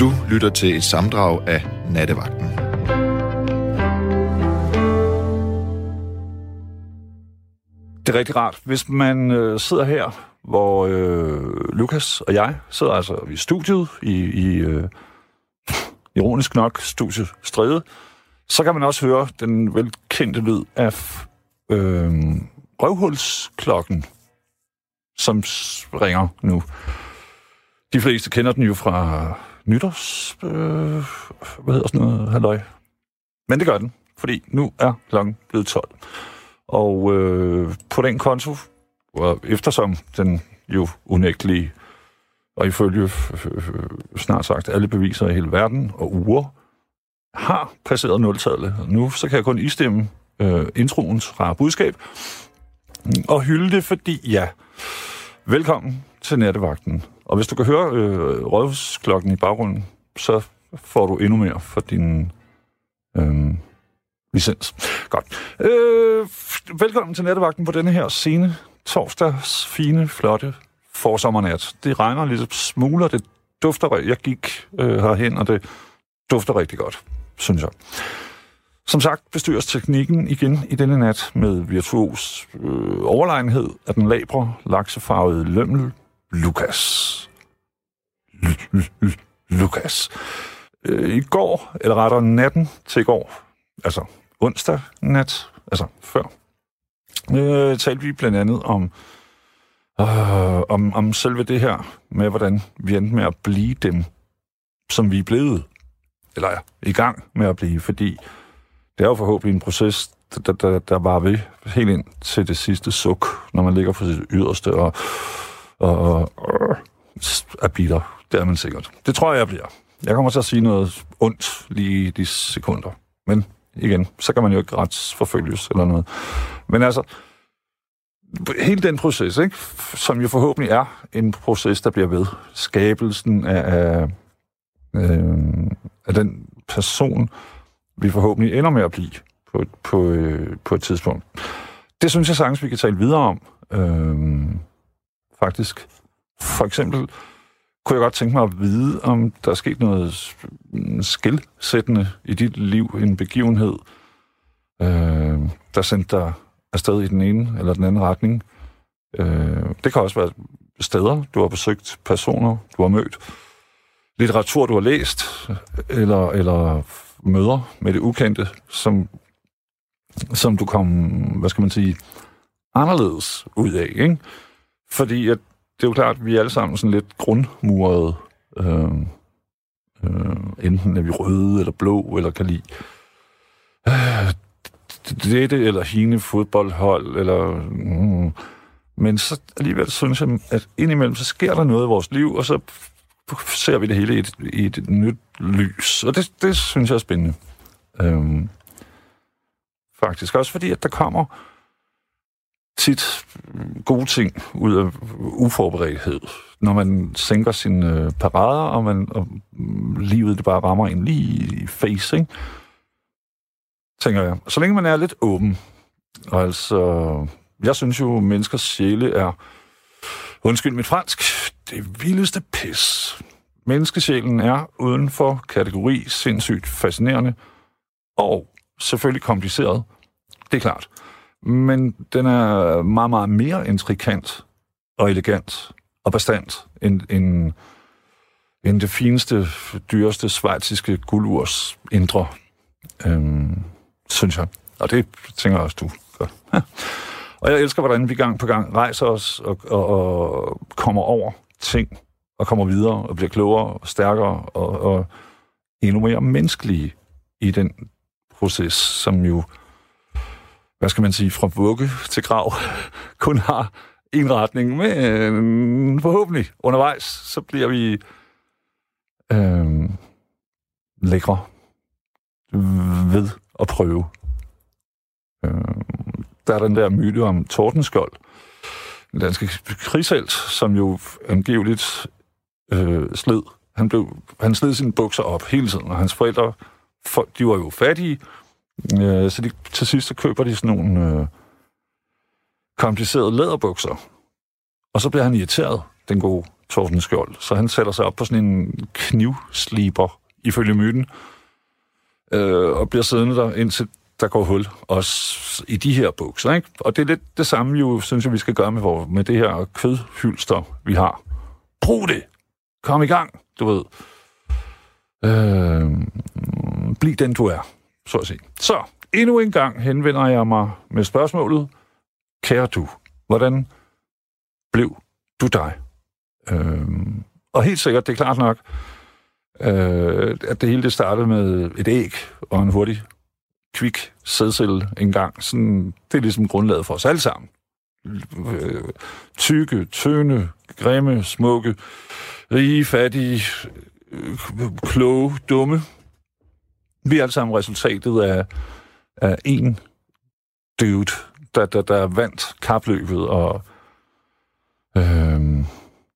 Du lytter til et samdrag af Nattevagten. Det er rigtig rart. Hvis man øh, sidder her, hvor øh, Lukas og jeg sidder altså i studiet, i, i øh, ironisk nok studiet Strede, så kan man også høre den velkendte lyd af øh, røvhulsklokken, som ringer nu. De fleste kender den jo fra nytårs... Øh, hvad hedder sådan noget? Halløj. Men det gør den, fordi nu er klokken blevet 12. Og øh, på den konto, og eftersom den jo unægtelige, og ifølge øh, øh, snart sagt alle beviser i hele verden og uger, har passeret nultallet. Nu så kan jeg kun istemme øh, introens rare budskab og hylde det, fordi ja, velkommen til nattevagten. Og hvis du kan høre øh, rådhusklokken i baggrunden, så får du endnu mere for din øh, licens. Godt. Øh, velkommen til nattevagten på denne her scene. Torsdags fine, flotte forsommernat. Det regner lidt smuler, det dufter... Jeg gik øh, herhen, og det dufter rigtig godt, synes jeg. Som sagt bestyres teknikken igen i denne nat med virtuos øh, overlegenhed af den labre, laksefarvede lømmel, Lukas. Lukas. Øh, I går, eller rettere natten til i går, altså onsdag nat, altså før, øh, talte vi blandt andet om, øh, om, om selve det her med, hvordan vi endte med at blive dem, som vi er blevet. Eller er i gang med at blive, fordi det er jo forhåbentlig en proces, der, der, der var ved helt ind til det sidste suk, når man ligger på sit yderste og, og, og, og er bitter. Det er man sikkert. Det tror jeg, jeg bliver. Jeg kommer til at sige noget ondt lige i de sekunder. Men igen, så kan man jo ikke retsforfølges eller noget. Men altså, hele den proces, ikke, som jo forhåbentlig er en proces, der bliver ved. Skabelsen af, af, øh, af den person, vi forhåbentlig ender med at blive på, på, øh, på et tidspunkt. Det synes jeg sagtens, vi kan tale videre om. Øh, faktisk. For eksempel kunne jeg godt tænke mig at vide, om der er sket noget skilsættende i dit liv, en begivenhed, øh, der sendte dig afsted i den ene eller den anden retning. Øh, det kan også være steder, du har besøgt, personer, du har mødt, litteratur, du har læst, eller, eller møder med det ukendte, som, som du kom, hvad skal man sige, anderledes ud af, ikke? Fordi at det er jo klart, at vi er alle sammen sådan lidt grundmurede. Øh, øh, enten er vi røde, eller blå, eller kan lide øh, dette eller hine fodboldhold, eller... Mm, men så alligevel synes jeg, at indimellem så sker der noget i vores liv, og så ser vi det hele i et, i et nyt lys. Og det, det synes jeg er spændende. Øhm, faktisk også fordi, at der kommer tit gode ting ud af uforberedthed. Når man sænker sine øh, parader, og, man, og livet det bare rammer en lige i face, ikke? tænker jeg. Så længe man er lidt åben. Og altså, jeg synes jo, at menneskers sjæle er, undskyld mit fransk, det vildeste pis. Menneskesjælen er uden for kategori sindssygt fascinerende, og selvfølgelig kompliceret. Det er klart. Men den er meget, meget mere intrikant og elegant og bestandt end, end, end det fineste, dyreste svejtiske guldurs indre. Øhm, synes jeg. Og det tænker jeg også, du gør. og jeg elsker, hvordan vi gang på gang rejser os og, og, og kommer over ting, og kommer videre og bliver klogere og stærkere og, og endnu mere menneskelige i den proces, som jo, hvad skal man sige, fra vugge til grav, kun har en retning, men øh, forhåbentlig undervejs, så bliver vi øh, lækre ved at prøve. Øh, der er den der myte om Tordenskjold, den danske krigshelt, som jo angiveligt øh, sled. Han, blev, han sled sine bukser op hele tiden, og hans forældre, for, de var jo fattige, øh, så de, til sidst så køber de sådan nogle øh, komplicerede læderbukser. Og så bliver han irriteret, den gode Torsten Skjold. Så han sætter sig op på sådan en knivsliber, ifølge myten, øh, og bliver siddende der, indtil der går hul, også i de her bukser. Ikke? Og det er lidt det samme, jo, synes jeg, vi skal gøre med, hvor, med det her kødhylster, vi har. Brug det! Kom i gang, du ved. Øh, bliv den, du er, så at sige. Så, endnu en gang henvender jeg mig med spørgsmålet, kære du, hvordan blev du dig? Øhm, og helt sikkert, det er klart nok, øh, at det hele det startede med et æg og en hurtig kvik sædcelle engang. Sådan, det er ligesom grundlaget for os alle sammen. Øh, tykke, tynde, grimme, smukke, rige, fattige, øh, kloge, dumme. Vi er alle sammen resultatet af, af en dude, der, der, der vandt kapløbet, og øh,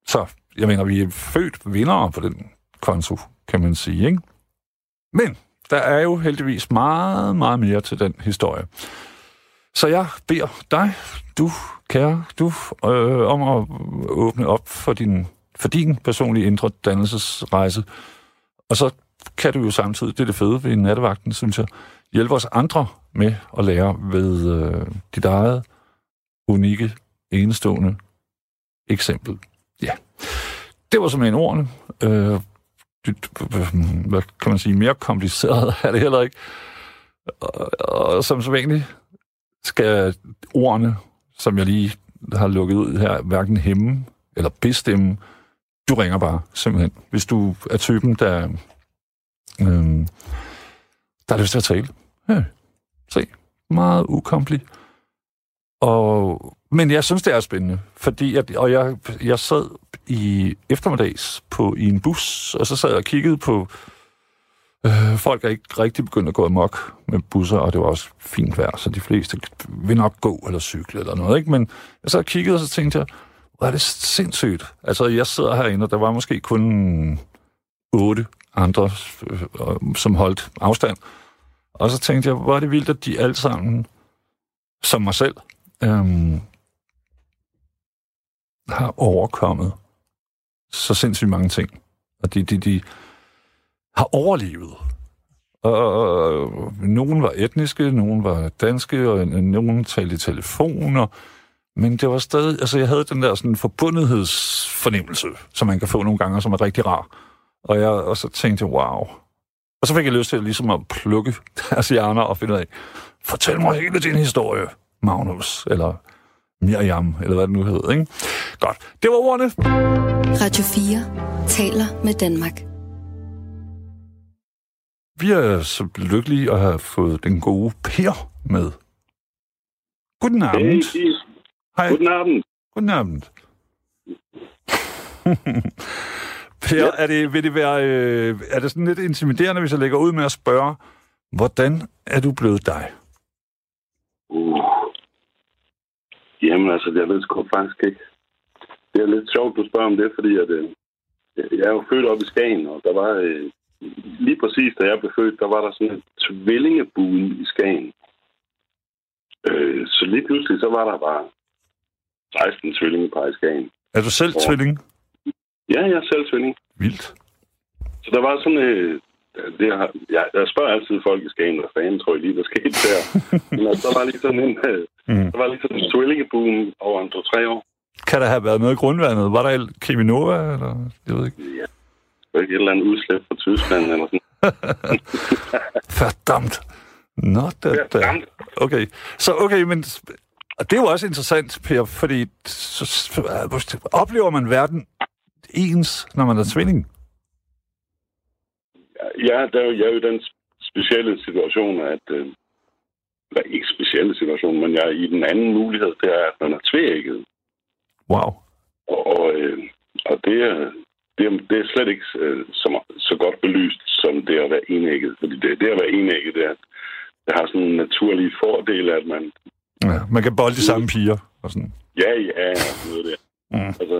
så, jeg mener, vi er født vindere på den konto, kan man sige, ikke? Men der er jo heldigvis meget, meget mere til den historie. Så jeg beder dig, du, kære, du, øh, om at åbne op for din, for din personlige indre dannelsesrejse. Og så kan du jo samtidig, det er det fede ved nattevagten, synes jeg, hjælpe os andre med at lære ved øh, dit eget unikke, enestående eksempel. Ja. Det var simpelthen ordene. Øh, øh hvad kan man sige, mere kompliceret er det heller ikke. Og, og som så vanligt skal ordene, som jeg lige har lukket ud her, hverken hæmme eller bestemme. Du ringer bare, simpelthen. Hvis du er typen, der, øhm, der har lyst til at tale. Ja, se. Meget ukompliceret. Og, men jeg synes, det er spændende, fordi jeg, og jeg, jeg sad i eftermiddags på, i en bus, og så sad jeg og kiggede på øh, folk, er ikke rigtig begyndt at gå amok med busser, og det var også fint vejr, så de fleste vil nok gå eller cykle eller noget, ikke? Men jeg sad og kiggede, og så tænkte jeg, hvor er det sindssygt. Altså, jeg sidder herinde, og der var måske kun otte andre, øh, som holdt afstand. Og så tænkte jeg, hvor er det vildt, at de alle sammen, som mig selv, øhm, har overkommet så sindssygt mange ting. Og de, de, de har overlevet. Og nogen var etniske, nogen var danske, og nogen talte i telefoner. Men det var stadig, altså jeg havde den der sådan forbundethedsfornemmelse, som man kan få nogle gange, som er rigtig rar. Og, jeg, og så tænkte jeg, wow. Og så fik jeg lyst til ligesom at plukke deres hjerner og finde ud af, fortæl mig hele din historie, Magnus, eller Miriam, eller hvad det nu hedder. Ikke? Godt, det var ordene. Radio 4 taler med Danmark. Vi er så lykkelige at have fået den gode Per med. Guten Abend. Hey, Hej. Guten Abend. Guten Abend. Per, ja. er, det, vil det være, øh, er det sådan lidt intimiderende, hvis jeg lægger ud med at spørge, hvordan er du blevet dig? Uh. Jamen altså, jeg ved sgu faktisk ikke. Det er lidt sjovt, du spørger om det, fordi at, øh, jeg er jo født op i Skagen, og der var øh, lige præcis, da jeg blev født, der var der sådan en tvillingebuen i Skagen. Øh, så lige pludselig, så var der bare 16 tvillingepar i Skagen. Er du selv Og- tvilling? Ja, jeg er selv tvilling. Vildt. Så der var sådan øh, det har, jeg, jeg spørger altid folk i Skagen, hvad fanden tror I lige, der skete der? Men altså, der var lige sådan en, øh, Mm. der var lige sådan en tvillingeboom over en to-tre år. Kan der have været noget i grundvandet? Var der Cheminova, eller? Jeg ved ikke. Ja. Det var ikke et eller andet udslip fra Tyskland eller sådan. Verdammt. Not that, Verdammt. Okay. Så okay, men og det er jo også interessant, Per, fordi så, så, oplever man verden ens, når man er tvilling? Ja, der er jo, jeg er jo i den specielle situation, at... Øh, eller ikke specielle situation, men jeg er i den anden mulighed, det er, at man er tvægget. Wow. Og, og, øh, og det, er, det, er, det er slet ikke øh, så, så godt belyst, som det at være enægget. Fordi det, det at være enægget, det, er, det har sådan en naturlig fordel, at man... Ja, man kan bolde de samme piger. Og sådan. Ja, ja, noget der. Mm. Altså,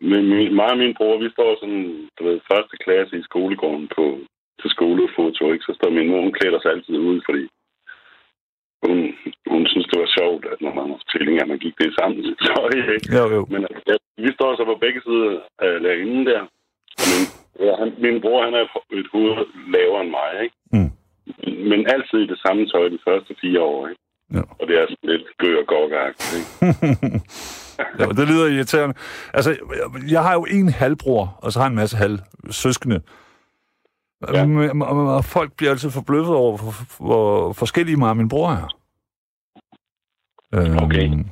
min, min, mig og min bror, vi står sådan, du ved, første klasse i skolegården på, til skolefoto, ikke? Så står min mor, hun klæder sig altid ud, fordi hun, hun synes, det var sjovt, at når man var tvillinger, man gik det sammen. Så, ikke? Jo, jo. Men altså, ja, vi står så på begge sider af lærerinden der. Og min, ja, han, min bror, han er et hoved lavere end mig, ikke? Mm. Men altid i det samme tøj de første fire år, ikke? Ja. Og det er sådan lidt gø og gorgagt, ikke? Ja, det lyder irriterende. Altså, jeg- har jo en halvbror, og så har jeg en masse halvsøskende. Ja. Ja. Og folk bliver altid forbløffet over, hvor, forskellige mig og min bror er. Øhm, Okay.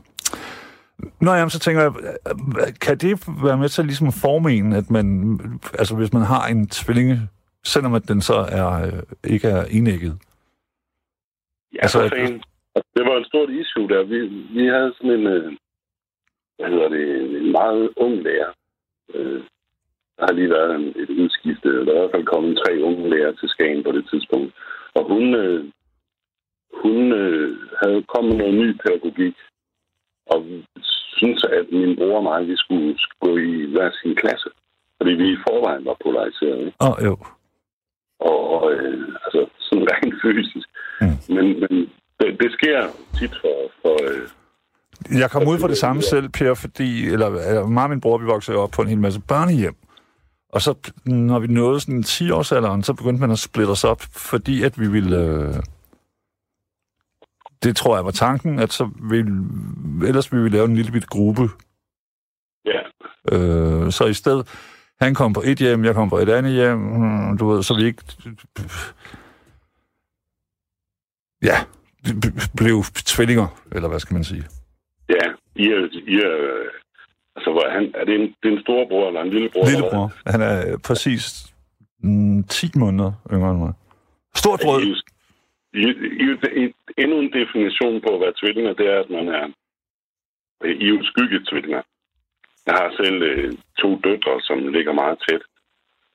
Nå jamen, så tænker jeg, kan det være med til ligesom at forme en, at man, altså hvis man har en tvillinge, selvom at den så er, øh, ikke er enægget? Ja, Altså, altså, at-. Det var en stort issue der. Vi, vi havde sådan en, øh, hvad hedder det, en meget ung lærer. Øh, der har lige været en, et udskifte, og der er i hvert fald kommet tre unge lærere til Skagen på det tidspunkt. Og hun, øh, hun øh, havde kommet noget ny pædagogik, og synes at min bror og mig, vi skulle gå i hver sin klasse. Fordi vi i forvejen var polariseret. Åh, oh, jo. og, øh, altså sådan rent fysisk. Mm. Men, men det, det sker tit for, for øh, Jeg kom ud for det samme selv, Per, fordi, eller, eller mig og min bror, vi voksede op på en hel masse børnehjem. Og så, når vi nåede sådan 10-årsalderen, så begyndte man at splitte os op, fordi at vi ville... Øh, det tror jeg var tanken, at så ville, ellers ville vi lave en lille bit gruppe. ja, Øh, så i stedet, han kom på et hjem, jeg kom på et andet hjem, mm, du ved, så vi ikke... Ja, blev tvillinger, eller hvad skal man sige. I er, I er altså, hvor er han, er det en, det er en storbror eller en lillebror? eller? Lillebror. Han er præcis mm, 10 måneder yngre end mig. Stort brød. I, I, I, I, endnu en definition på at være tvillinger, det er, at man er I er jo skyggetvillinger. Jeg har selv øh, to døtre, som ligger meget tæt.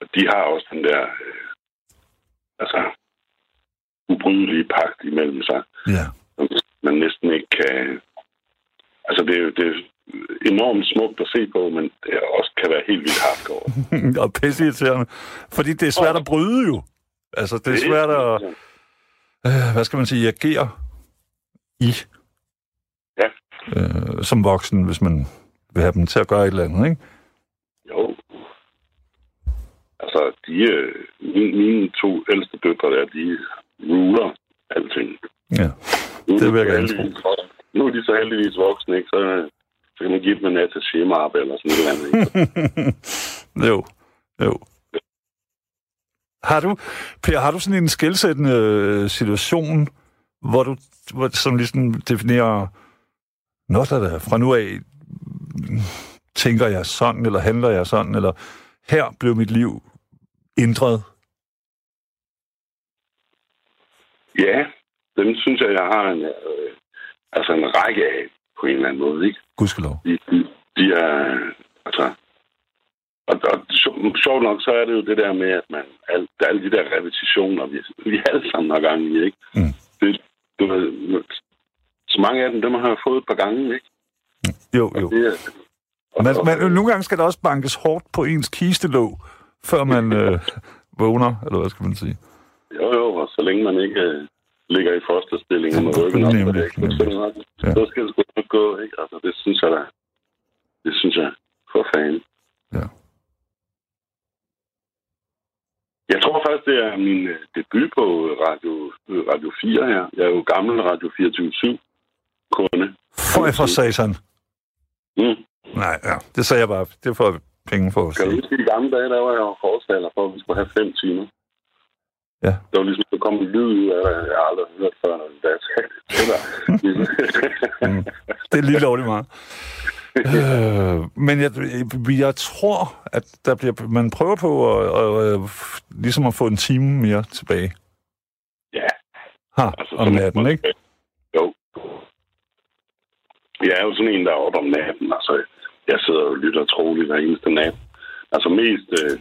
Og de har også den der øh, altså ubrydelige pagt imellem sig. Ja. som man næsten ikke kan... Altså, det er det er enormt smukt at se på, men det også kan være helt vildt hardcore. og pisse irriterende. Fordi det er svært at bryde jo. Altså, det er svært at, øh, hvad skal man sige, agere i. Ja. Øh, som voksen, hvis man vil have dem til at gøre et eller andet, ikke? Jo. Altså, de, øh, mine, mine to ældste døtre der, de ruler alting. Ja. Er Det de vil jeg gerne tro. Nu er de så heldigvis voksne, ikke? Så, øh, så kan man give dem en attaché-mappe eller sådan et eller andet. Ikke? jo, jo. Har du, Per, har du sådan en skældsættende øh, situation, hvor du hvor, som ligesom definerer, Nå, der er fra nu af, tænker jeg sådan, eller handler jeg sådan, eller her blev mit liv ændret? Ja, dem synes jeg, jeg har en, øh, altså en række af på en eller anden måde, ikke? Gudskelov. de, de, de er, altså, og, og sjo- sjovt nok, så er det jo det der med, at man, al, alle de der repetitioner, vi, vi alle sammen har gang i, ikke? Mm. Det, du ved, så mange af dem, dem har jeg fået et par gange, ikke? Jo, jo. Det er, og, Men, og- men nogle gange skal der også bankes hårdt på ens kistelåg, før man øh, vågner, eller hvad skal man sige? Jo, jo, og så længe man ikke øh, ligger i fosterstilling med ryggen op, Nemlig, det, ikke, så, så, Ja. så skal det sgu nok gå, ikke? Altså, det synes jeg da. Det synes jeg. For fanden. Ja. Jeg tror faktisk, det er min øh, debut på Radio, øh, Radio 4 her. Jeg er jo gammel Radio 24-7-kunde. Føj for satan. Mm. Nej, ja, det sagde jeg bare. Det får penge for Kan du huske, i de gamle dage, der var jeg jo forstander for, at vi skulle have fem timer. Ja. Der var ligesom, der kom en lyd ud af det, jeg har aldrig hørt før, sagde det. Mm. Det er lige lovligt meget. øh, men jeg, jeg tror, at der bliver, man prøver på at, at, at, ligesom at få en time mere tilbage. ja, Ha, Altså, om natten, ikke? Jo. Jeg er jo sådan en, der er oppe om natten. Altså, jeg sidder og lytter troligt hver eneste nat. Altså mest, øh,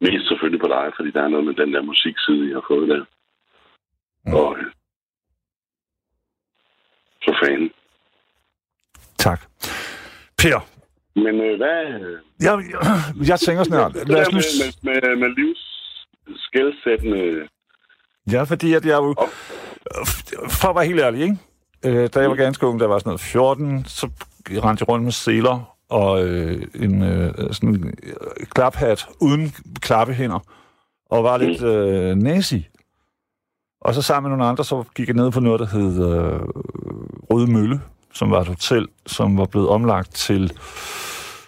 mest selvfølgelig på dig, fordi der er noget med den der musikside, jeg har fået der. Mm. Og øh, så fanden. Tak. Per, Men øh, hvad... Øh, jeg, jeg, jeg tænker snart, lad os der nu... med, med, med, med livs skældsættende... Ja, fordi at jeg jo... For at være helt ærlig, ikke? Øh, da jeg var ganske ung, da jeg var sådan noget 14, så rendte jeg rundt med seler og øh, en øh, sådan øh, klaphat uden klappehænder, og var lidt øh, nazi. Og så sammen med nogle andre, så gik jeg ned på noget, der hed øh, Røde Mølle, som var et hotel, som var blevet omlagt til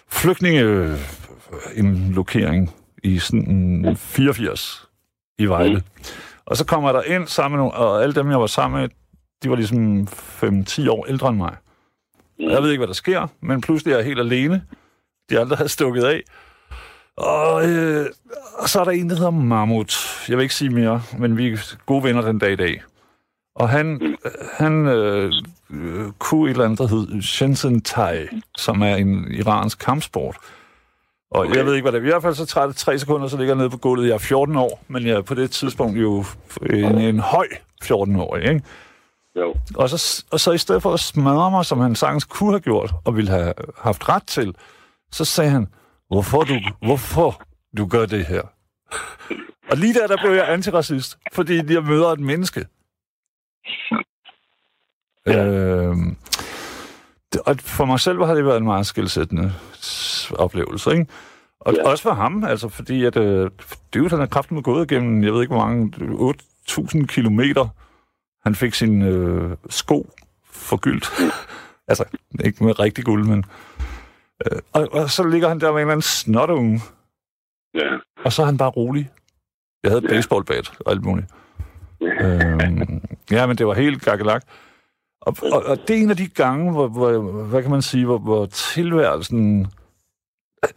flygtninge øh, en lokering i sådan 84 i Vejle. Og så kommer jeg der ind sammen med nogle, og alle dem, jeg var sammen med, de var ligesom 5-10 år ældre end mig. Og jeg ved ikke, hvad der sker, men pludselig er jeg helt alene. De andre havde stukket af. Og, øh, og så er der en, der hedder Mammut. Jeg vil ikke sige mere, men vi er gode venner den dag i dag. Og han, øh, han øh, øh, kunne et eller andet, der hed Shenzhen Tai, som er en iransk kampsport. Og okay. jeg ved ikke, hvad det er. I hvert fald så det tre sekunder, så ligger jeg nede på gulvet. Jeg er 14 år, men jeg er på det tidspunkt jo en, en høj 14-årig, ikke? Jo. Og så, og så i stedet for at smadre mig, som han sagtens kunne have gjort, og ville have haft ret til, så sagde han, hvorfor du, hvorfor du gør det her? Og lige der, der blev jeg antiracist, fordi jeg møder et menneske. Ja. Øh, og for mig selv har det været en meget skilsættende oplevelse, ikke? Og ja. også for ham, altså fordi at, øh, det han er kraften med gået igennem, jeg ved ikke hvor mange, 8.000 kilometer. Han fik sin øh, sko forgyldt. altså, ikke med rigtig guld, men... Øh, og, og, så ligger han der med en eller anden snotunge. Ja. Og så er han bare rolig. Jeg havde et ja. baseballbat og alt muligt. Ja. øhm, ja, men det var helt gakkelagt. Og, og, og det er en af de gange, hvor, hvor hvad kan man sige, hvor, hvor tilværelsen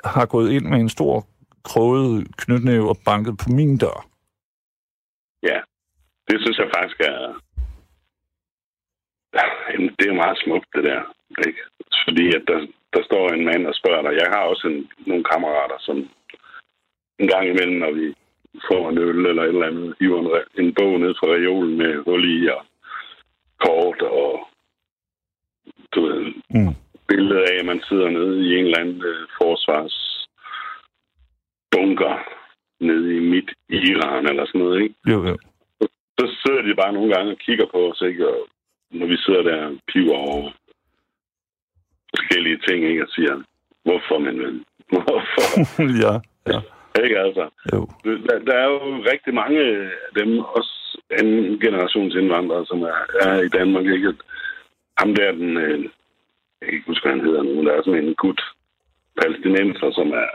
har gået ind med en stor kroget knytnæve og banket på min dør. Ja, det synes jeg faktisk er... Det er meget smukt, det der. Ikke? Fordi at der, der står en mand og spørger dig. Jeg har også en, nogle kammerater, som en gang imellem, når vi får en øl eller et eller andet, hiver en, en bog ned fra reolen med hul i og kort og du ved, mm. billede af, at man sidder nede i en eller anden øh, forsvarsbunker nede i midt Iran eller sådan noget, ikke? Jo, jo. Så, så sidder de bare nogle gange og kigger på os, ikke? Og når vi sidder der og piver over forskellige ting, ikke? Og siger, hvorfor, min ven? Hvorfor? ja, ja. Ikke altså? Jo. Der, der er jo rigtig mange af dem, også anden generations indvandrere, som er, er i Danmark, ikke? Ham der, den, øh, jeg kan ikke huske, hvad han hedder nu, der er sådan en gut palæstinenser, som er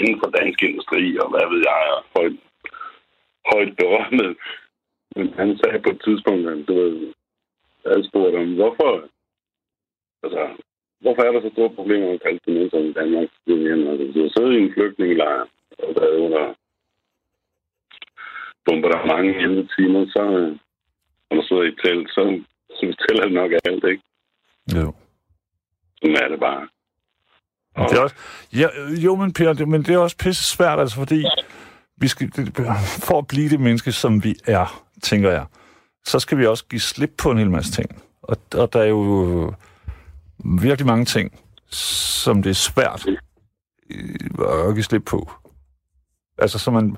inden for dansk industri, og hvad ved jeg, er højt, højt berømmet. Men han sagde på et tidspunkt, at du ved, jeg spurgte om, hvorfor, altså, hvorfor er der så store problemer med palæstinenser i Danmark? Altså, du har siddet i en flygtningelejr og været under bombardement i 11 timer, så når du sidder i telt, så, så fortæller det nok alt, ikke? Jo. Sådan er det bare. Og... Det er også, ja, jo, men Per, det, men det er også pisse svært, altså, fordi vi skal, for at blive det menneske, som vi er, tænker jeg, så skal vi også give slip på en hel masse ting. Og, og der er jo virkelig mange ting, som det er svært øh, at give slip på. Altså, så man,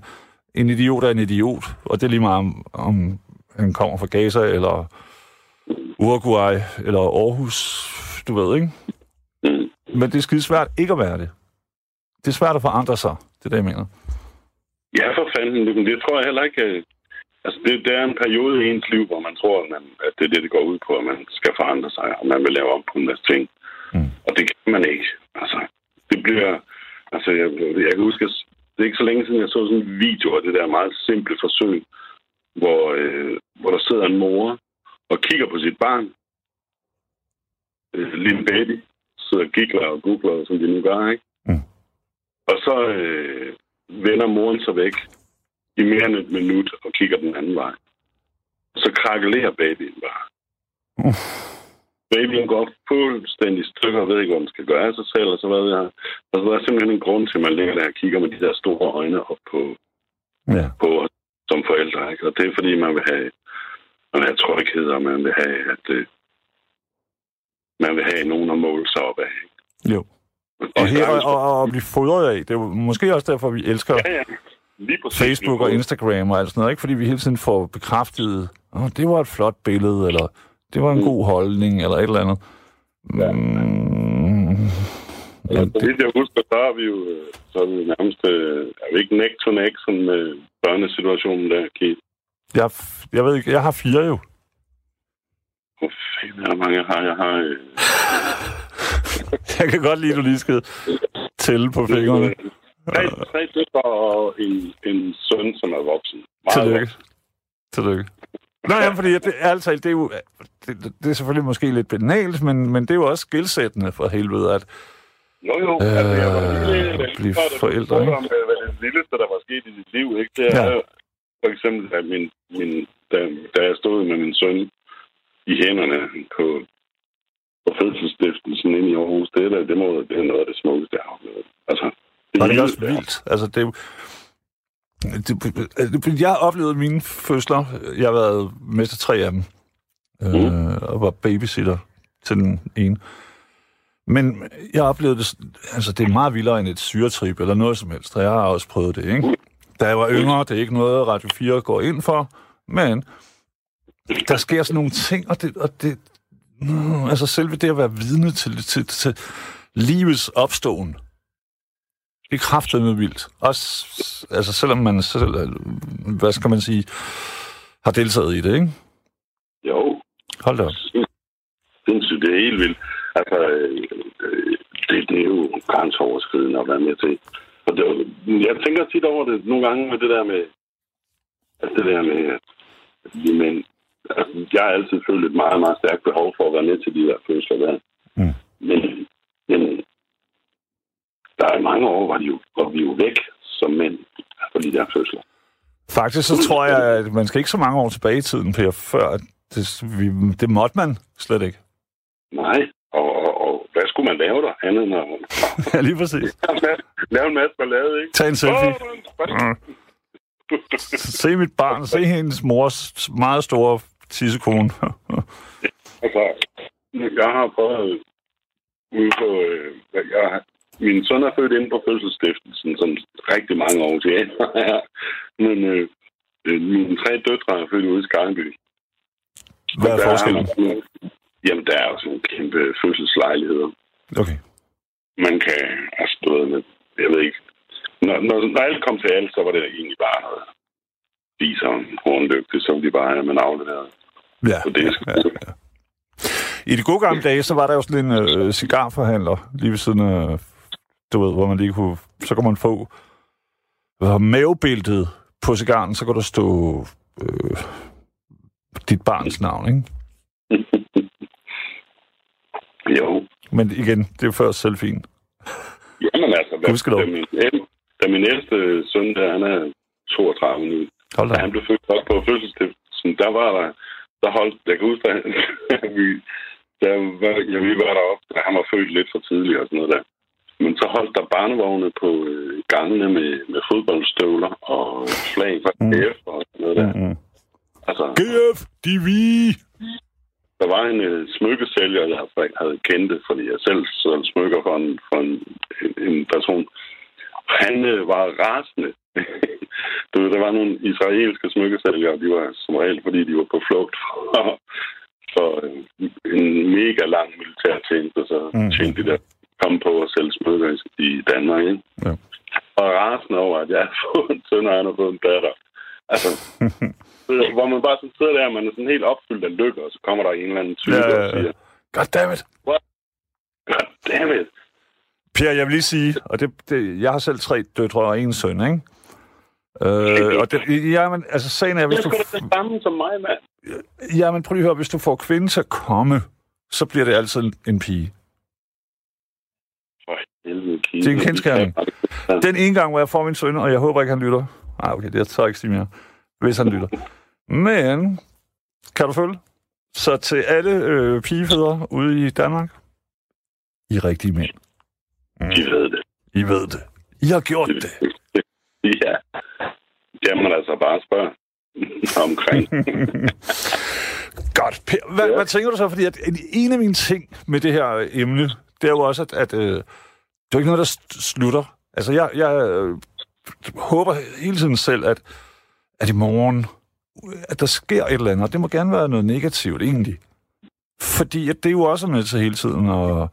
en idiot er en idiot, og det er lige meget om, om han kommer fra Gaza, eller Uruguay, eller Aarhus, du ved, ikke? Men det er skide svært ikke at være det. Det er svært at forandre sig, det er det, jeg mener. Ja, for fanden. Det tror jeg heller ikke... Altså, det, det er en periode i ens liv, hvor man tror, at, man, at det er det, det går ud på, at man skal forandre sig, og man vil lave om på en masse ting. Mm. Og det kan man ikke. Altså, det bliver... Altså, jeg, jeg kan huske, det er ikke så længe siden, jeg så sådan en video af det der meget simple forsøg, hvor, øh, hvor der sidder en mor og kigger på sit barn, øh, lille baby, sidder og gigler og googler, som de nu gør, ikke? Mm. Og så øh, vender moren sig væk i mere end et minut og kigger den anden vej. Så krakelerer babyen bare. Mm. Babyen går fuldstændig stykker og ved ikke, hvad den skal gøre af sig selv, og så hvad jeg. Og så er der simpelthen en grund til, at man ligger der og kigger med de der store øjne op på, ja. på som forældre. Ikke? Og det er fordi, man vil have, man vil have tryghed, og man vil have, at øh, man vil have nogen at måle sig op af. Ikke? Jo. Og, her, og, og, og blive fodret af. Det er måske også derfor, vi elsker ja, ja. Facebook og Instagram og alt sådan noget. Ikke fordi vi hele tiden får bekræftet Åh, det var et flot billede, eller det var en god holdning, eller et eller andet. Mm, Ja, så vidt jeg husker, så er vi jo, øh, så er vi jo nærmest, øh, er vi ikke neck to neck sådan med børnesituationen der, Keith? jeg, jeg ved ikke, jeg har fire jo. Hvor fanden er mange, jeg har? Jeg har... Øh, Jeg kan godt lide, at du lige skal tælle på fingrene. tre, tre døtre og en, en søn, som er voksen. Meget Tillykke. voksen. Tillykke. Nej, jamen, fordi det, talt, det er jo... Det, det er selvfølgelig måske lidt banalt, men, men det er jo også skilsættende for helvede, at Jo, jo. Øh, altså, jeg var lige, blive lige før, da du forældre, ikke? om, øh, hvad det vildeste, der var sket i dit liv, ikke? Det er Ja. for eksempel, at min, min, da, da jeg stod med min søn i hænderne på, på fødselsstiftelsen inde i Aarhus, det, er, da- det, må, det er noget af det smukkeste, jeg har oplevet. Altså, Og det er livet også vildt. Altså, det, det, det, jeg har oplevet mine fødsler. Jeg har været med til tre af dem. Øh, og var babysitter til den ene. Men jeg oplevede det... Altså, det er meget vildere end et syretrip eller noget som helst. Og jeg har også prøvet det, ikke? Da jeg var yngre, det er ikke noget, Radio 4 går ind for. Men der sker sådan nogle ting, og det... Og det mm, altså, selve det at være vidne til, til, til livets opståen, det er kraftedeme vildt. Også, altså selvom man selv, hvad skal man sige, har deltaget i det, ikke? Jo, Hold da op. sindssygt. Det er helt vildt. Altså, øh, det, det er jo grænseoverskridende at være med til. Og det, jeg tænker tit over det nogle gange med det der med, altså det der med, at mænd, altså, jeg har altid følt et meget, meget stærkt behov for at være med til de der følelser der. Mm. Men, men der er mange år, hvor, de jo, hvor vi jo væk som mænd for de der følelser. Faktisk så tror jeg, at man skal ikke så mange år tilbage i tiden, Per, før det, vi, det måtte man slet ikke. Nej, og, og, og hvad skulle man lave der andet end at Ja, lige præcis. lave en masse ballade, ikke? Tag en selfie. Åh, Se mit barn, se hendes mors meget store tissekone. Altså, jeg har prøvet ude på... Øh, jeg, min søn er født inde på fødselsstiftelsen, som rigtig mange år til. Men øh, øh, mine tre døtre er født ude i Skarnby. Hvad er forskellen? man- Jamen, der er jo sådan kæmpe fødselslejligheder. Okay. Man kan... Altså, du ved, med- jeg ved ikke... Når, når, når alt kom til alt, så var det egentlig bare noget viser hornlygte, som de bare er, man afleverede. Ja, Og det er sgu ja, ja. I de gode gamle dage, så var der jo sådan en øh, cigarforhandler lige ved siden af, du ved, hvor man lige kunne, så kunne man få hvad, mavebæltet på cigaren, så kunne der stå øh, dit barns navn, ikke? jo, Men igen, det er før selfien. Jamen altså, Gudskelov. da, min, da min ældste søn, der han er 32 nu, Hold da. han blev født op på fødselsstiftelsen, der var der, der holdt, jeg kan huske, at vi, der var, ja, vi var deroppe, da han var født lidt for tidligt og sådan noget der. Men så holdt der barnevogne på øh, gangene med, med fodboldstøvler og flag fra Mm. DF og sådan noget der. Mm-hmm. Altså, GF, de vi. der var en øh, smykkesælger, jeg havde, kendt det, fordi jeg selv solgte smykker for en, for en, en, en person. Han øh, var rasende. du ved, der var nogle israelske smykkesælgere, de var som regel, fordi de var på flugt for, for øh, en mega lang militær tjeneste, så mm. tjente de der komme på at sælge smykker i, Danmark, ikke? Ja. Og rasende over, at jeg har fået en søn, og han har fået en datter. Altså, hvor man bare sådan sidder der, og man er sådan helt opfyldt af lykke, og så kommer der en eller anden type Ja, ja, ja. og siger, Goddammit. God damn it. Per, jeg vil lige sige, og det, det, jeg har selv tre døtre og en søn, ikke? Øh, og det, ja, men, altså sagen er, hvis er du, det samme som mig, mand. ja, men prøv lige at høre, hvis du får kvinden til at komme, så bliver det altid en pige. For. Det er en kendsgerning. Den ene gang, hvor jeg får min søn, og jeg håber ikke, han lytter. Nej, okay, det tør jeg ikke sige mere, hvis han lytter. Men, kan du følge? Så til alle øh, pigefædre ude i Danmark, I er rigtige mænd. De ved det. I ved det. I har gjort det. Ja. Jamen altså, bare spørg omkring. Godt. Per, hvad, Ja. hvad tænker du så? Fordi at en af mine ting med det her emne, det er jo også, at, at øh, det jo ikke noget, der slutter. Altså, jeg, jeg øh, håber hele tiden selv, at, at i morgen, at der sker et eller andet, og det må gerne være noget negativt egentlig. Fordi at det er jo også med til hele tiden at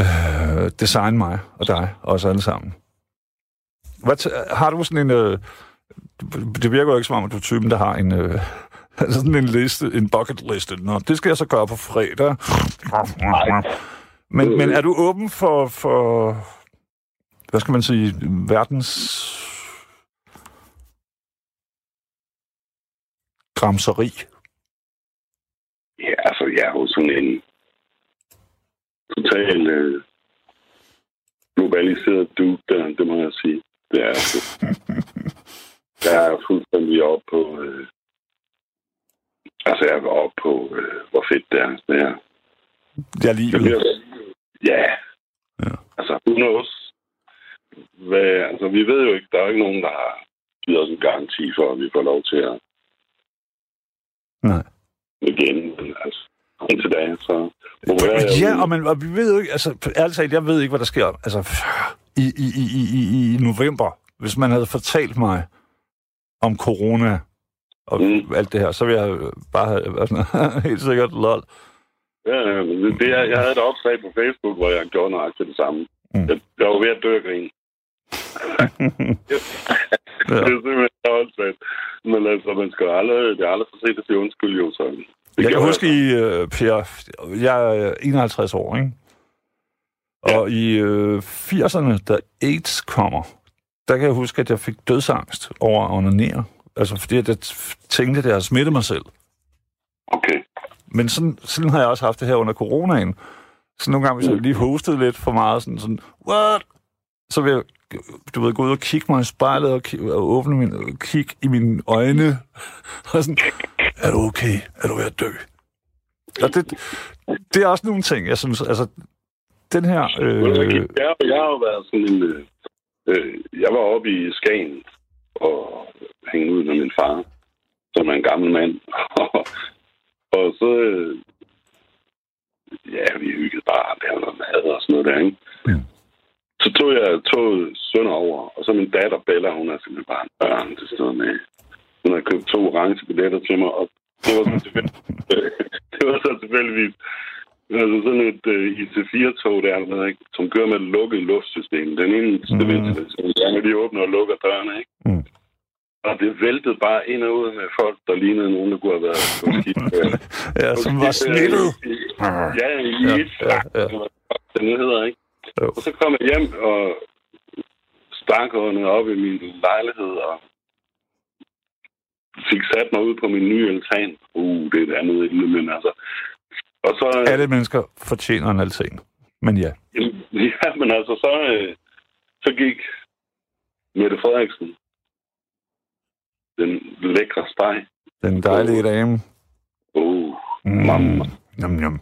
øh, designe mig og dig, og os alle sammen. Hvad t- har du sådan en... Øh, det virker jo ikke som om, at du er typen, der har en... Øh, altså sådan en liste, en bucket liste. Nå, det skal jeg så gøre på fredag. Men, men er du åben for, for, hvad skal man sige, verdens gramseri? Ja, altså, jeg er jo sådan en total øh, globaliseret dude, der, det må jeg sige. Det er altså. jeg er fuldstændig op på... Øh, altså, jeg er op på, øh, hvor fedt det er. Det er. Det er livet. Ja. Ja. Altså, who knows? Hvad, altså, vi ved jo ikke, der er ikke nogen, der har givet os en garanti for, at vi får lov til at Nej. igen. Altså, indtil da, så Ja, og, man, og vi ved jo ikke, altså ærligt talt, jeg ved ikke, hvad der sker altså, i, i, i, i, i- november. Hvis man havde fortalt mig om corona og Mm. alt det her, så ville jeg bare have været sådan, helt sikkert lol. Ja, ja, det, er- jeg havde et opslag på Facebook, hvor jeg gjorde nøjagtigt det samme. Mm. Jeg, jeg var ved at dø af grin. Ja. Det er simpelthen åndssvagt. Men altså, man skal aldrig, det er aldrig for sent at sige undskyld, jo. Så. Det Jeg kan huske i, uh, Per, jeg er 51 år, ikke? Og i øh, 80'erne, da AIDS kommer, der kan jeg huske, at jeg fik dødsangst over at onanere. Altså fordi at jeg tænkte, at jeg havde smittet mig selv. Okay. Men sådan, sådan har jeg også haft det her under coronaen. Så nogle gange, hvis jeg lige hostede lidt for meget, sådan, sådan what? Så vil jeg, du ved, gå ud og kigge mig i spejlet og, ki- og åbne min, og kigge i mine øjne. Og sådan, er du okay? Er du ved at dø? Og det, det er også nogle ting, jeg synes, altså, den her... Øh... Øh, Jeg, jeg har jo været sådan en... Øh, øh, jeg var oppe i Skagen og hænge ud med min far, som er en gammel mand. og så... Øh, ja, vi hyggede bare lavede noget mad og sådan noget der, ikke? Mm. Så tog jeg toget sønder over, og så min datter Bella, hun er simpelthen bare en børn til sådan med. Hun har købt to orange billetter til mig, og det var så tilfældigt. det var så tilfældigvis Altså sådan et uh, IC4-tog der, ikke, som kører med et lukket luftsystem. Den eneste Mm. ventilation, de åbner og lukker dørene, ikke? Mm. Og det væltede bare ind og ud med folk, der lignede nogen, der kunne have været øh, ja, som var øh, i- Ja, i Ja, et ja, ja. det nu hedder, ikke? Jo. Og så kom jeg hjem og åndet op i min lejlighed og fik sat mig ud på min nye altan. Uh, det er et andet emne, men altså... Og så, Alle mennesker fortjener en alting. Men ja. Jamen, Ja, men altså, så, øh, så gik Mette Frederiksen, den lækre steg. Den dejlige dame. Oh, Mm. Mamma. Jum, jum.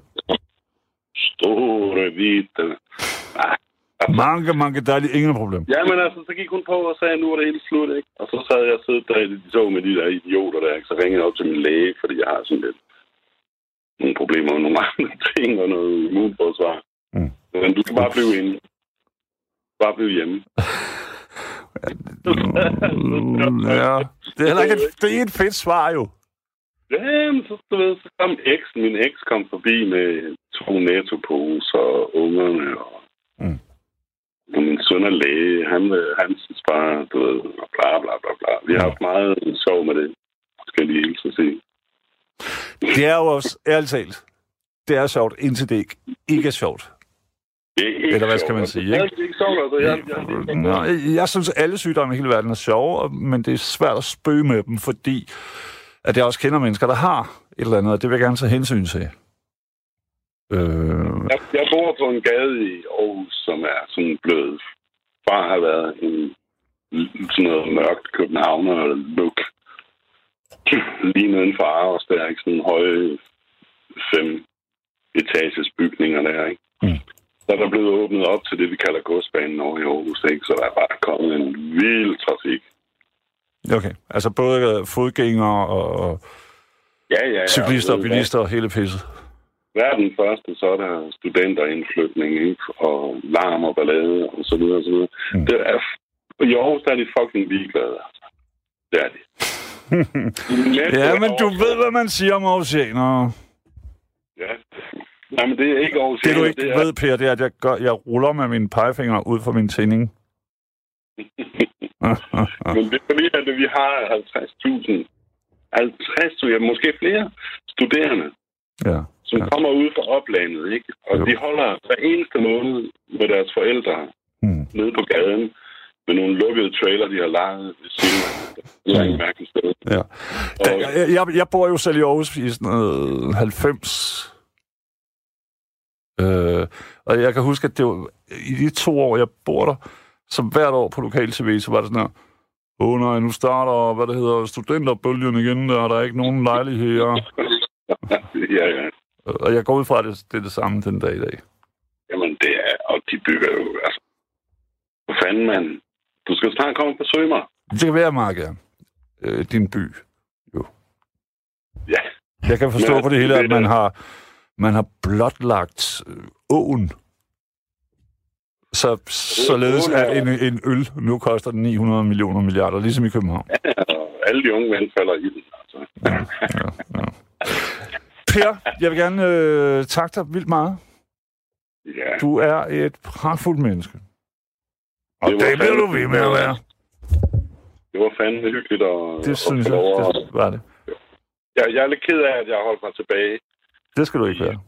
store, hvide. Ah, Mange, mange dejlige, ingen problem. Ja, men altså, så gik hun på og sagde, nu er det helt slut, ikke? Og så sad jeg og siddet der i de tog med de der idioter der, ikke? Så ringede jeg op til min læge, fordi jeg har sådan lidt nogle problemer med nogle andre ting og noget immunforsvar. Mm. Men du skal bare blive inde. Bare blive hjemme. Mm, ja. Det er heller ikke et, det er et fedt svar, jo. Jamen, så, du ved, så kom eksen, min eks kom forbi med to nettoposer og ungerne, og, Mm. og min søn er læge, han, øh, han synes bare, du ved, og bla bla bla bla. Vi har haft meget sjov med det, skal jeg lige hilse sige. Det er jo også, ærligt talt, det er sjovt, indtil det ikke, ikke er sjovt. Det er Eller hvad skal man altså. sige, Ja, ikke? det er ikke sjovt, altså. Jeg, jeg, jeg, jeg, synes, alle sygdomme i hele verden er sjove, men det er svært at spøge med dem, fordi at jeg også kender mennesker, der har et eller andet, og det vil jeg gerne tage hensyn til. Øh, jeg, jeg bor på en gade i Aarhus, som er sådan blevet... Far har været en sådan noget mørkt københavner-look. Lige neden for Aarhus, der er ikke sådan høje fem etages bygninger der, ikke? Mm. Så er der blevet åbnet op til det, vi kalder godsbanen over i Aarhus, ikke? Så der er bare kommet en vild trafik. okay, altså både øh, fodgængere og, Ja, ja, ja. cyklister og bilister og hele pisset. verden første, så er der studenterindflytning, ikke? og larm og ballade, og så videre, og så videre. Mm. Mm. Det er, I Aarhus der er de fucking ligeglade. altså. Det er de. Ja, men du ved, hvad man siger om oceaner. Ja. Nej, men det er ikke Aarhus. Det du ikke det er, ved, Per, det er, at jeg, gør, jeg ruller med mine pegefinger ud fra min tænding. Men det er fordi, at vi har 50.000, 50, ja, måske flere studerende, ja. som Ja. kommer ud fra oplandet, ikke? Og Jo. de holder hver eneste måned med deres forældre Hmm. nede på gaden med nogle lukkede trailer, de har lejet ved siden af. Det er en mærkelig sted. Ja. Og, jeg, jeg, jeg bor jo selv i Aarhus i sådan noget 90. Øh, og jeg kan huske, at det var, i de to år, jeg bor der, så hvert år på lokal tv, så var det sådan her, åh oh, nej, nu starter, hvad det hedder, studenterbølgen igen, der er der ikke nogen lejligheder. ja, ja. Og jeg går ud fra, at det, det er det samme den dag i dag. Jamen, det er... Og de bygger jo... Altså, hvad fanden, mand? Du skal snart komme og besøge mig. Det kan være meget gerne. Øh, din by. Ja. Jeg kan forstå Men på det hele, at man har, man har blotlagt øh, åen. Så, således at en, en øl nu koster den 900 millioner milliarder, ligesom i København. Og alle de unge mænd falder i den. Altså. Ja, ja. Per, jeg vil gerne øh, takke dig vildt meget. Ja. Du er et pragtfuldt menneske. Og Det det, bliver du ved med at være. Det var fandme hyggeligt at, Det at synes jeg, det var det. Jeg, jeg er lidt ked af, at jeg holdt mig tilbage. Det skal du ikke være.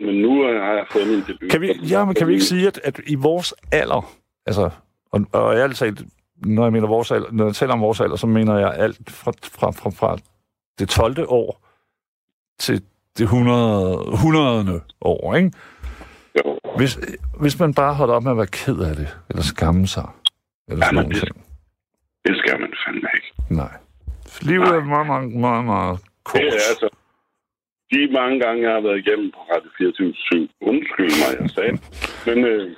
Men nu har jeg fået min debut. Kan vi, ja, men kan vi ikke sige, at, at i vores alder, altså, og, og ærligt talt, når jeg mener vores alder, når jeg taler om vores alder, så mener jeg alt fra, fra, fra, fra det 12. år til det 100, 100. år, ikke? Jo. Hvis, hvis man bare holder op med at være ked af det, eller skamme sig, eller Ja, sådan men nogle det-. Det skal man fandme ikke. Nej. Livet er meget, meget, meget, meget kort. Det er altså... De mange gange, jeg har været igennem på Radio 24 undskyld mig, jeg sagde, men øh,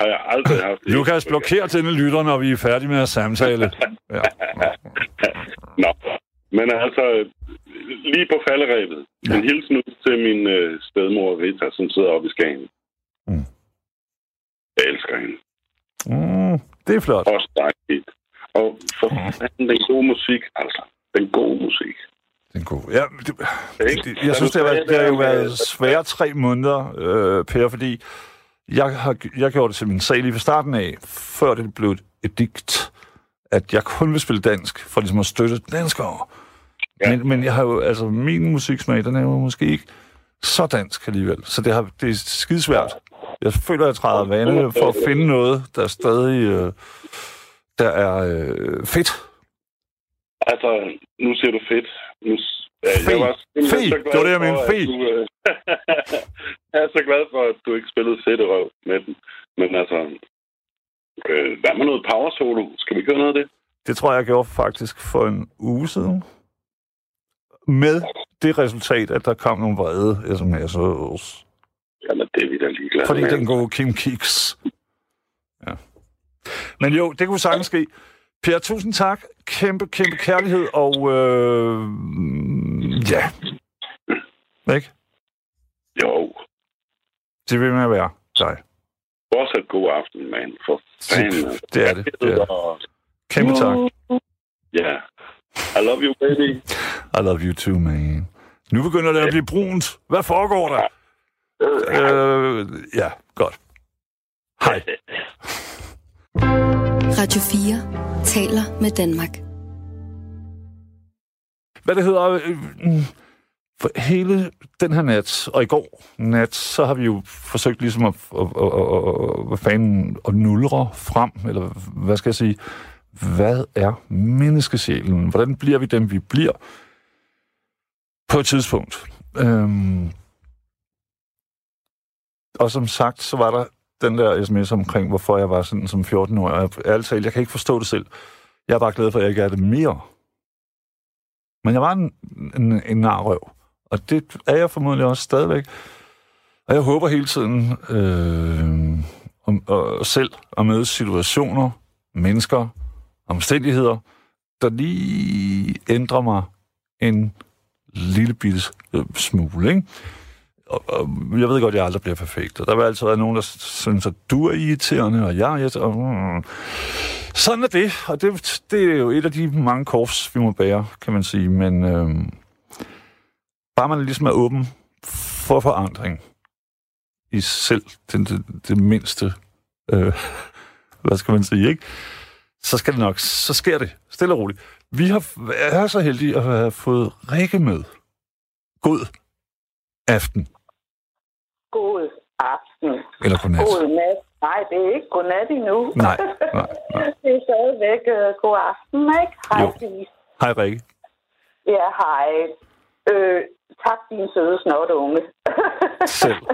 har jeg aldrig haft... det. Lukas, blokér denne lytter, når vi er færdige med at samtale. Ja. Nå, men altså, lige på falderæbet. Ja. En hilsen ud til min øh, stedmor Rita, som sidder oppe i Skagen. Mm. Jeg elsker hende. Mm, det er flot. Også dig, Og for fanden, den gode musik, altså. Den gode musik. Det er god. Ja, det, Ikke? det, jeg synes, det har, været, det har jo været svære tre måneder, øh, Per, fordi jeg har jeg gjorde det til min sag lige fra starten af, før det blev et edikt, at jeg kun vil spille dansk, for ligesom at støtte danskere. Ja. Men, men jeg har jo, altså, min musiksmag, den er jo måske ikke så dansk alligevel. Så det, har, det er skidesvært. Jeg føler, jeg træder vande for at finde noget, der er stadig øh, der er øh, fedt. Altså, nu siger du fedt. Nu, Fed. simpelthen Fed. så glad Det var det, jeg mente. Fed. du, øh, jeg er så glad for, at du ikke spillede fedterøv med den. Men altså, øh, hvad med noget power solo? Skal vi gøre noget af det? Det tror jeg, jeg gjorde faktisk for en uge siden. Med det resultat, at der kom nogle vrede sms'er. Jamen, det er vi da ligeglade Fordi med. den gode Kim Kiks. Ja. Men jo, det kunne sagtens ske. Per, tusind tak. Kæmpe, kæmpe kærlighed, og øh, ja. Ikke? Jo. Det vil med at være dig. Fortsat god aften, mand. For fanden. Det er det. det, er det. Kæmpe tak. Ja. I love you, baby. I love you too, man. Nu begynder det at blive brunt. Hvad foregår der? Øh, ja, godt. Hej. Radio 4 taler med Danmark. hvad det hedder, øh, mm, for hele den her nat, og i går nat, så har vi jo forsøgt ligesom at, at, at, at, at fanden, at nulre frem, eller hvad skal jeg sige, hvad er menneskesjælen? Hvordan bliver vi dem, vi bliver på et tidspunkt? Øhm, og som sagt, så var der den der sms omkring, hvorfor jeg var sådan som 14-årig. Og ærligt talt, jeg kan ikke forstå det selv. Jeg er bare glad for, at jeg ikke er det mere. Men jeg var en, en, en narrøv. Og det er jeg formodentlig også stadigvæk. Og jeg håber hele tiden øh, om, og selv at møde situationer, mennesker, omstændigheder, der lige ændrer mig en lille bitte øh, smule. Ikke? Og, og jeg ved godt, at jeg aldrig bliver perfekt. Og der vil altid være nogen, der synes, at du er irriterende, og jeg er irriterende. Mm, mm, mm. Sådan er det, og det, det er jo et af de mange kors, vi må bære, kan man sige. Men øh, bare man ligesom er åben for forandring i selv det, det, det mindste, øh, hvad skal man sige, ikke? Så skal det nok, så sker det, stille og roligt. Vi har, er så heldige at have fået Rikke med. God aften. God aften. Eller godnat. God nat. Nej, det er ikke godnat endnu. Nej, nej, nej. det er stadigvæk uh, god aften, ikke? Hej. Hej Rikke. Ja, hej. Øh, tak, din søde snotte unge. Selv.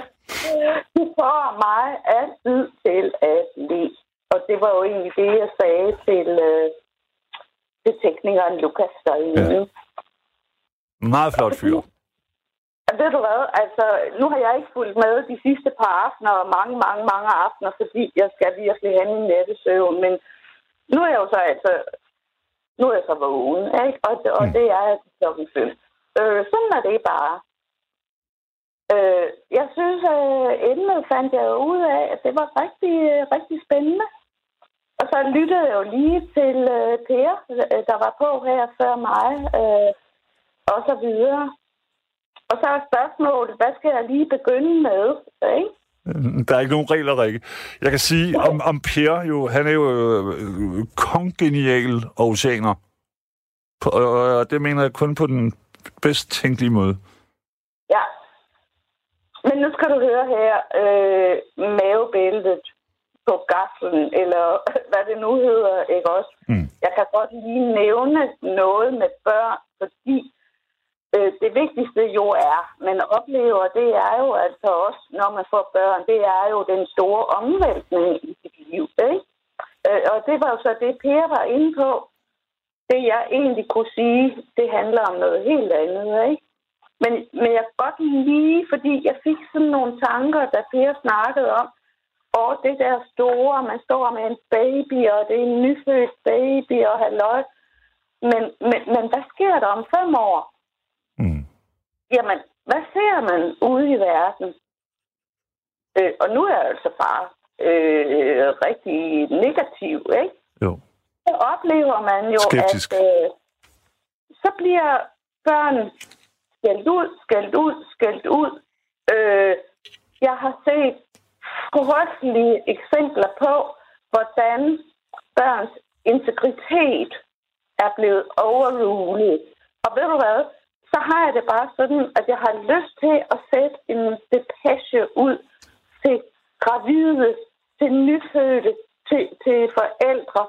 Du får mig altid til at le. Og det var jo egentlig det, jeg sagde til, øh, til teknikeren Lukas derinde. Ja. Meget flot fyr. Ved du hvad, altså, nu har jeg ikke fulgt med de sidste par aftener, og mange, mange, mange aftener, fordi jeg skal virkelig have min nattesøvn, men nu er jeg jo så altså, nu er jeg så vågen, ikke? Og, og Mm. det er altså klokken fem. Øh, sådan er det bare. Øh, jeg synes, øh, emnet fandt jeg ud af, at det var rigtig, rigtig spændende. Og så lyttede jeg jo lige til øh, Per, øh, der var på her før mig, øh, og så videre. Og så er spørgsmålet, hvad skal jeg lige begynde med? Ikke? Der er ikke nogen regler, Rikke. Jeg kan sige om, om Per, jo, han er jo øh, kongenial oceaner. Og og det mener jeg kun på den bedst tænkelige måde. Ja. Men nu skal du høre her, øh, mavebæltet på gaflen, eller hvad det nu hedder, ikke også? Mm. Jeg kan godt lige nævne noget med børn, fordi Øh, det vigtigste jo er, man oplever, det er jo altså også, når man får børn, det er jo den store omvæltning i sit liv, ikke? Øh, og det var jo så det, Per var inde på. Det jeg egentlig kunne sige, det handler om noget helt andet, ikke? Men, men jeg godt lige, fordi jeg fik sådan nogle tanker, da Per snakkede om, og det der store, man står med en baby, og det er en nyfødt baby, og halløj. Men, men, men hvad sker der om fem år? Jamen, hvad ser man ude i verden? Øh, og nu er jeg altså bare øh, rigtig negativ, ikke? Jo. Så oplever man jo, Skeptisk. at øh, så bliver børn skældt ud, skældt ud, skældt ud. Øh, jeg har set frygtelige eksempler på, hvordan børns integritet er blevet overrulet. Og ved du hvad? Så har jeg det bare sådan, at jeg har lyst til at sætte en depeche ud til gravide, til nyfødte, til, til forældre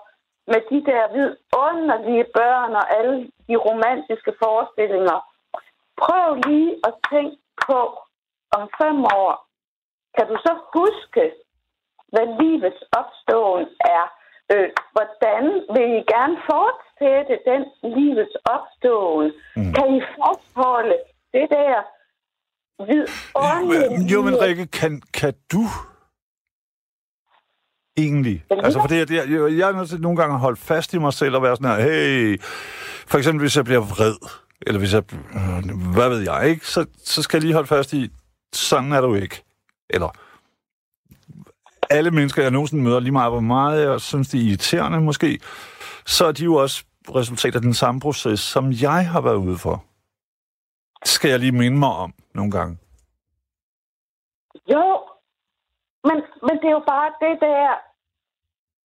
med de der vidunderlige børn og alle de romantiske forestillinger. Prøv lige at tænke på om fem år. Kan du så huske, hvad livets opståen er? Øh, hvordan vil I gerne fortsætte den livets opståen? Mm. Kan I fastholde det der vidunderlige... Jo, men Rikke, kan, kan du egentlig? Altså, for det, det, jeg, jeg er nødt til nogle gange at holde fast i mig selv og være sådan her, hey, for eksempel hvis jeg bliver vred, eller hvis jeg, øh, hvad ved jeg, ikke? Så, så skal jeg lige holde fast i, sådan er du ikke. Eller, alle mennesker, jeg nogensinde møder, lige meget hvor meget jeg synes, det er irriterende måske, så er de jo også resultat af den samme proces, som jeg har været ude for. Skal jeg lige minde mig om nogle gange. Jo, men, men det er jo bare det der...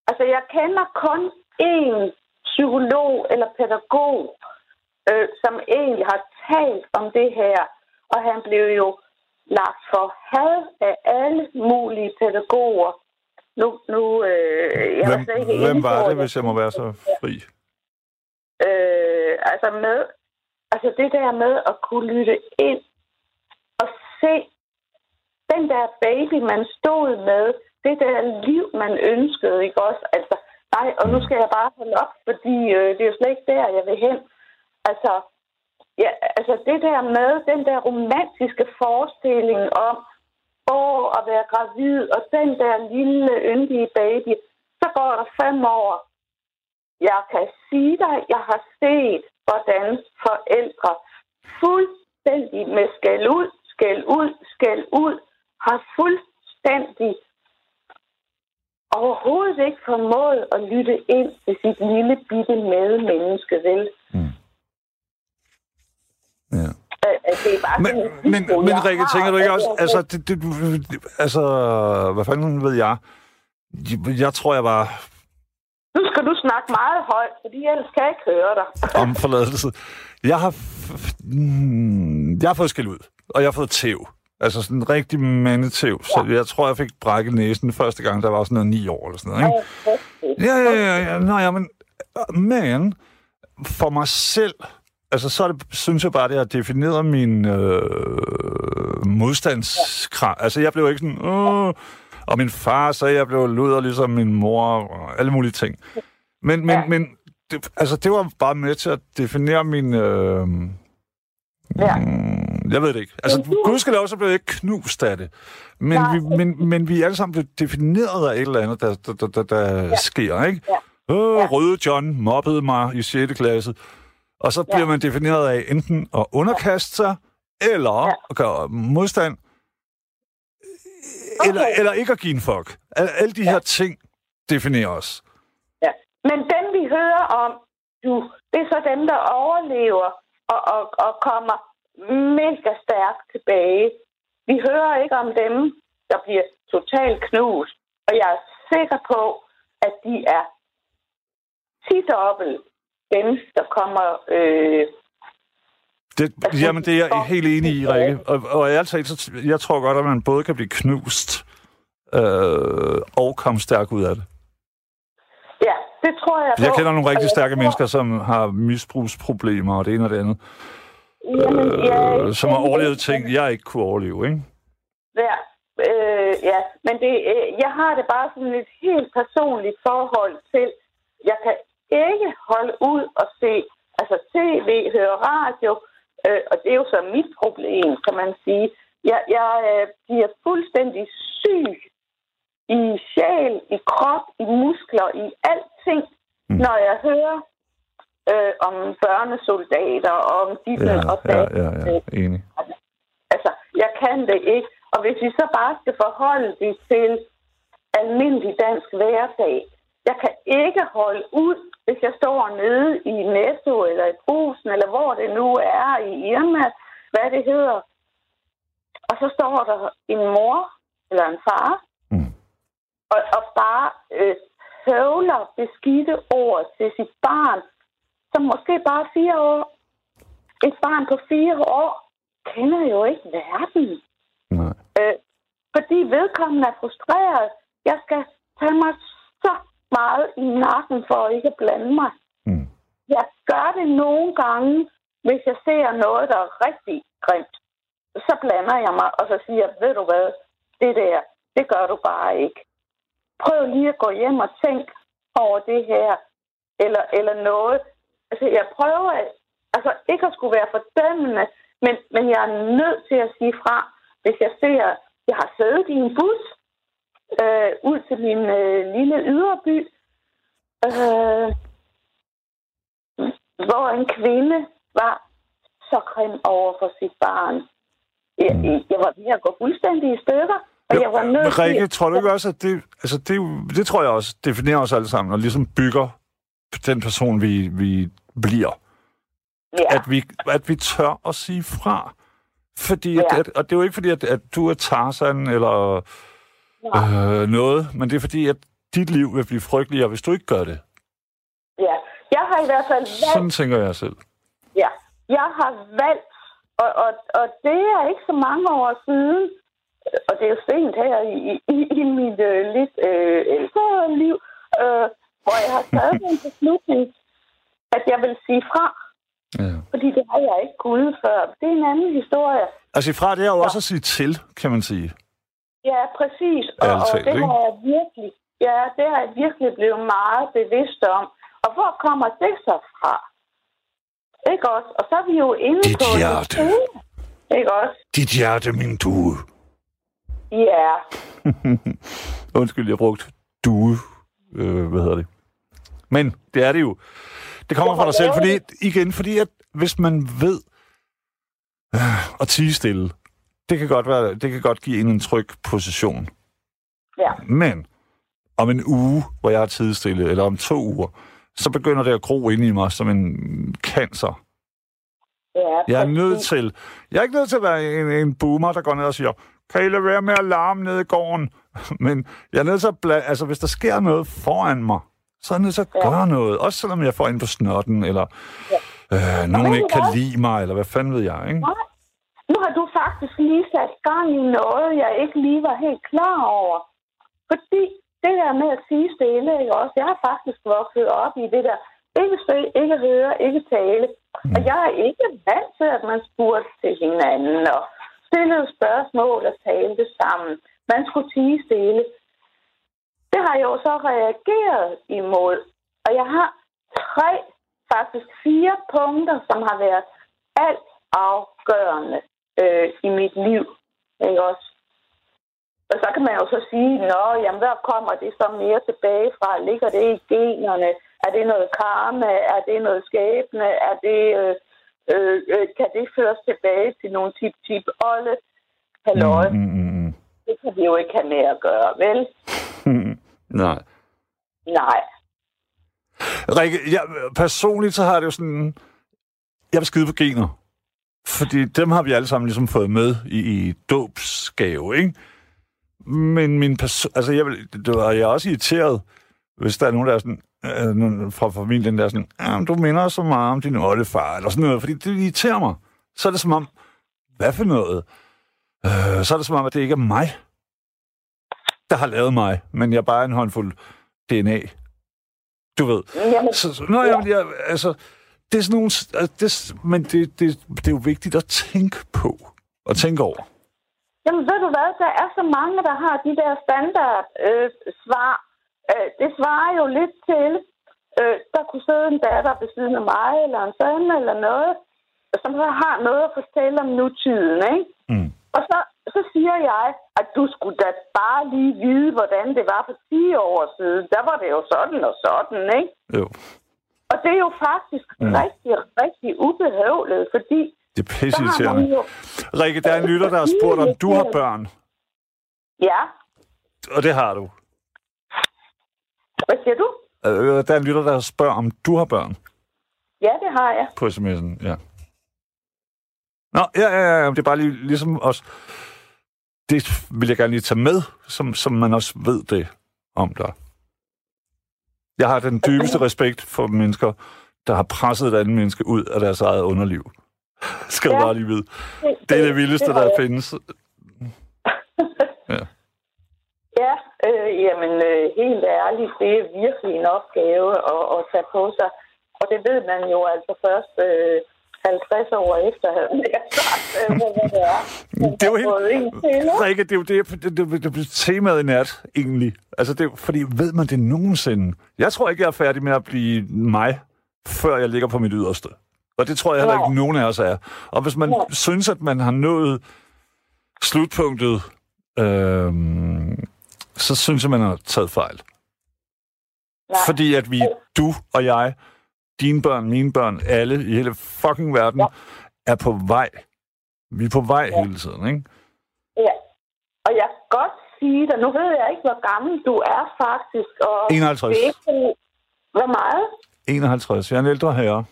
Altså, jeg kender kun én psykolog eller pædagog, øh, som egentlig har talt om det her, og han blev jo lagt for had af alle mulige pædagoger. Nu, nu øh, jeg slet ikke Hvem, hvem var det, hvis jeg må være så fri? Øh, altså med, altså det der med at kunne lytte ind og se den der baby, man stod med, det der liv, man ønskede, ikke også? Altså, nej, og nu skal jeg bare holde op, fordi øh, det er jo slet ikke der, jeg vil hen. Altså, ja, altså det der med den der romantiske forestilling om åh, at være gravid, og den der lille yndige baby, så går der fem år. Jeg kan sige dig, jeg har set, hvordan forældre fuldstændig med skæld ud, skæld ud, skæld ud, har fuldstændig overhovedet ikke formået at lytte ind til sit lille bitte medmenneske, vel? Ja. Øh, øh, Det er bare Men, sådan en men, men jeg Rikke, tænker du ikke også, altså, det, det, altså, hvad fanden ved jeg? Jeg tror, jeg var Nu skal du snakke meget højt, fordi ellers kan jeg ikke høre dig. om forladelse. Jeg har, mm, jeg har fået skæld ud, og jeg har fået tæv. Altså sådan en rigtig mandetæv. Så jeg tror, jeg fik brækket næsen første gang, der var sådan noget ni år eller sådan noget. Ikke? Ja, ja, ja, ja. Nå, ja, men, men for mig selv, altså så det, synes jeg bare, det har defineret min øh, modstandskraft. Altså jeg blev ikke sådan, Åh! Og min far sagde, at jeg blev luder ligesom min mor, og alle mulige ting. Men, men, Ja. men det, altså det var bare med til at definere min... Øh, Ja. mm, jeg ved det ikke. Altså, gudskelov, så blev jeg ikke knust af det. Men, Nej. vi, men, men vi er alle sammen blevet defineret af et eller andet, der, der, der, der, der ja. sker, ikke? Ja. Øh, Ja. Røde John mobbede mig i 6. klasse. Og så bliver Ja. man defineret af enten at underkaste sig, eller Ja. at gøre modstand, Okay. eller ikke at give en fuck. Al, alle de her ting definerer os. Ja. Men dem, vi hører om, du, det er så dem, der overlever og, og, og kommer mega stærkt tilbage. Vi hører ikke om dem, der bliver totalt knust. Og jeg er sikker på, at de er tit dobbelt dem, der kommer... Øh, Det, jamen, det er jeg helt enig i, Rikke. Og, og så t- jeg tror godt, at man både kan blive knust øh, og komme stærk ud af det. ja, det tror jeg Jeg kender nogle Og rigtig jeg stærke mennesker, som har misbrugsproblemer og det ene og det andet. Jamen, jeg- Øh, som har overlevet ting, jeg ikke kunne overleve, ikke? Ja, øh, ja. men det, øh, jeg har det bare sådan et helt personligt forhold til, jeg kan ikke holde ud og se, altså tv, høre radio, øh, og det er jo så mit problem, kan man sige. Jeg, jeg øh, bliver fuldstændig syg i sjæl, i krop, i muskler, i alting, mm. når jeg hører øh, om børnesoldater, og om de Ja, og ja, ja, ja. Enig. Altså, jeg kan det ikke. Og hvis vi så bare skal forholde det til almindelig dansk hverdag, jeg kan ikke holde ud, hvis jeg står nede i Netto eller i Brusen, eller hvor det nu er i Irma, hvad det hedder. Og så står der en mor eller en far, Mm. og, og bare øh, høvler beskidte ord til sit barn, som måske bare er fire år. Et barn på fire år kender jo ikke verden. Nej. Øh, fordi vedkommende er frustreret. Jeg skal tage mig så meget i nakken for ikke at blande mig. Mm. Jeg gør det nogle gange, hvis jeg ser noget, der er rigtig grimt. Så blander jeg mig, og så siger ved du hvad, det der, det gør du bare ikke. Prøv lige at gå hjem og tænk over det her, eller, eller noget. Altså, jeg prøver altså, ikke at skulle være fordømmende, men, men jeg er nødt til at sige fra, hvis jeg ser, jeg har siddet i en bus øh, ud til min øh, lille yderby, øh, hvor en kvinde var så grim over for sit barn. Jeg, jeg var ved at gå fuldstændig i stykker, og jeg var nødt Men Rikke, tror du ikke også, at det, altså det, det tror jeg også definerer os alle sammen, og ligesom bygger den person, vi, vi bliver. Ja, At vi, at vi tør at sige fra. Fordi, Ja. at, og det er jo ikke fordi, at, at du er Tarzan eller øh, noget, men det er fordi, at dit liv vil blive frygteligere, hvis du ikke gør det. ja. Jeg har i hvert fald valgt Sådan tænker jeg selv. Ja, jeg har valgt, og, og, og det er ikke så mange år siden, og det er jo sent her i, i, i mit øh, lidt øh, ældre liv, øh, hvor jeg har taget en beslutning, at jeg vil sige fra, Ja. fordi det har jeg ikke kunnet før. Det er en anden historie. Altså ifra, det er jo også at sige til, kan man sige. Ja, præcis. Og, Ærligt og det har jeg virkelig, ja, det har jeg virkelig blevet meget bevidst om. Og hvor kommer det så fra? Ikke også? Og så er vi jo inde Dit på... det hjerte. hele. Ikke også? Dit hjerte, min due. Ja. Undskyld, jeg brugte due. Øh, hvad hedder det? Men det er det jo. Det kommer fra dig selv, fordi, igen, fordi at hvis man ved øh, at tige stille, det kan godt, være, det kan godt give en en tryg position. Ja. Men om en uge, hvor jeg er tidsstille, eller om to uger, så begynder det at gro ind i mig som en cancer. Ja, Jeg er nødt til, jeg er ikke nødt til at være en, en boomer, der går ned og siger, kan I lade være med at larme nede i gården? Men jeg er nødt til at bla- altså hvis der sker noget foran mig, så er jeg nødt til at Ja. gøre noget. Også selvom jeg får ind på snotten, eller øh, nogen ikke kan lide mig, eller hvad fanden ved jeg, ikke? Nej. Nu har du faktisk lige sat gang i noget, jeg ikke lige var helt klar over. Fordi det der med at sige stille, ikke også? Jeg har faktisk vokset op i det der, ikke se, ikke høre, ikke tale. Og jeg er ikke vant til, at man spurgte til hinanden og stillede spørgsmål og talte sammen. Man skulle sige stille. Det har jeg jo så reageret imod. Og jeg har tre, faktisk fire punkter, som har været alt afgørende øh, i mit liv. Ikke også? Og så kan man jo så sige, nå, jamen, hvad kommer det så mere tilbage fra? Ligger det i generne? Er det noget karma? Er det noget skæbne? Er det, øh, øh, øh, kan det føres tilbage til nogle tip-tip olle? Halløj, mm. Mm, mm, mm. det kan vi jo ikke have med at gøre, vel? Nej. Nej. Rikke, jeg, personligt så har det jo sådan... Jeg vil skide på gener. Fordi dem har vi alle sammen ligesom fået med i, i dåbsgave, ikke? Men min person... Altså, jeg, vil, det var, jeg er også irriteret, hvis der er nogen, der er sådan... Øh, fra familien, der er sådan... Ja, men du minder så meget om din oldefar, eller sådan noget. Fordi det irriterer mig. Så er det som om... Hvad for noget? Øh, så er det som om, at det ikke er mig, der har lavet mig, men jeg er bare en håndfuld DNA. Du ved. Jamen, Så, så, nå, ja. jamen, jeg, altså, det er sådan nogle... altså, Det, men det, det, det er jo vigtigt at tænke på. Og tænke over. Jamen ved du hvad, der er så mange, der har de der standard øh, svar. Øh, det svarer jo lidt til, øh, der kunne sidde en datter ved siden af mig, eller en søn, eller noget, som så har noget at fortælle om nutiden, ikke? Mm. Og så, så siger jeg, at du skulle da bare lige vide, hvordan det var for 10 år siden. Der var det jo sådan og sådan, ikke? Jo. Og det er jo faktisk Mm. rigtig, rigtig ubehøvlet, fordi Det er pisseirriterende. jo... Rikke, der er en lytter, der har spurgt, om du har børn. Ja, Og det har du. hvad siger du? Øh, Der er en lytter, der spørger, om du har børn Ja, det har jeg. på sms'en. Ja. Nå, ja, ja, ja. Det er bare lige, ligesom os. Det vil jeg gerne lige tage med, som, som man også ved det om dig. Jeg har den dybeste respekt for mennesker, der har presset et andet menneske ud af deres eget underliv. Skal Ja. bare lige vide. Det er det vildeste, der findes. Ja. Ja, øh, jamen øh, helt ærligt, det er virkelig en opgave at, at tage på sig. Og det ved man jo altså først øh, 50 år efter, havde jeg sagt, øh, hvad det er. Det er jo helt-? Rikke, det er jo det, det, det, det, det temaet i nat, egentlig. Altså, det fordi ved man det nogensinde? Jeg tror ikke, jeg er færdig med at blive mig, før jeg ligger på mit yderste. Og det tror jeg heller ikke, nogen af os er. Og hvis man Nej. synes, at man har nået slutpunktet, øhm, så synes jeg, man har taget fejl. Nej. Fordi at vi, du og jeg, dine børn, mine børn, alle i hele fucking verden, Ja. er på vej. Vi er på vej Ja. hele tiden, ikke? Ja. Og jeg kan godt sige dig, nu ved jeg ikke, hvor gammel du er faktisk. Og 51. Det er hvor meget? 51. Jeg er en ældre herre.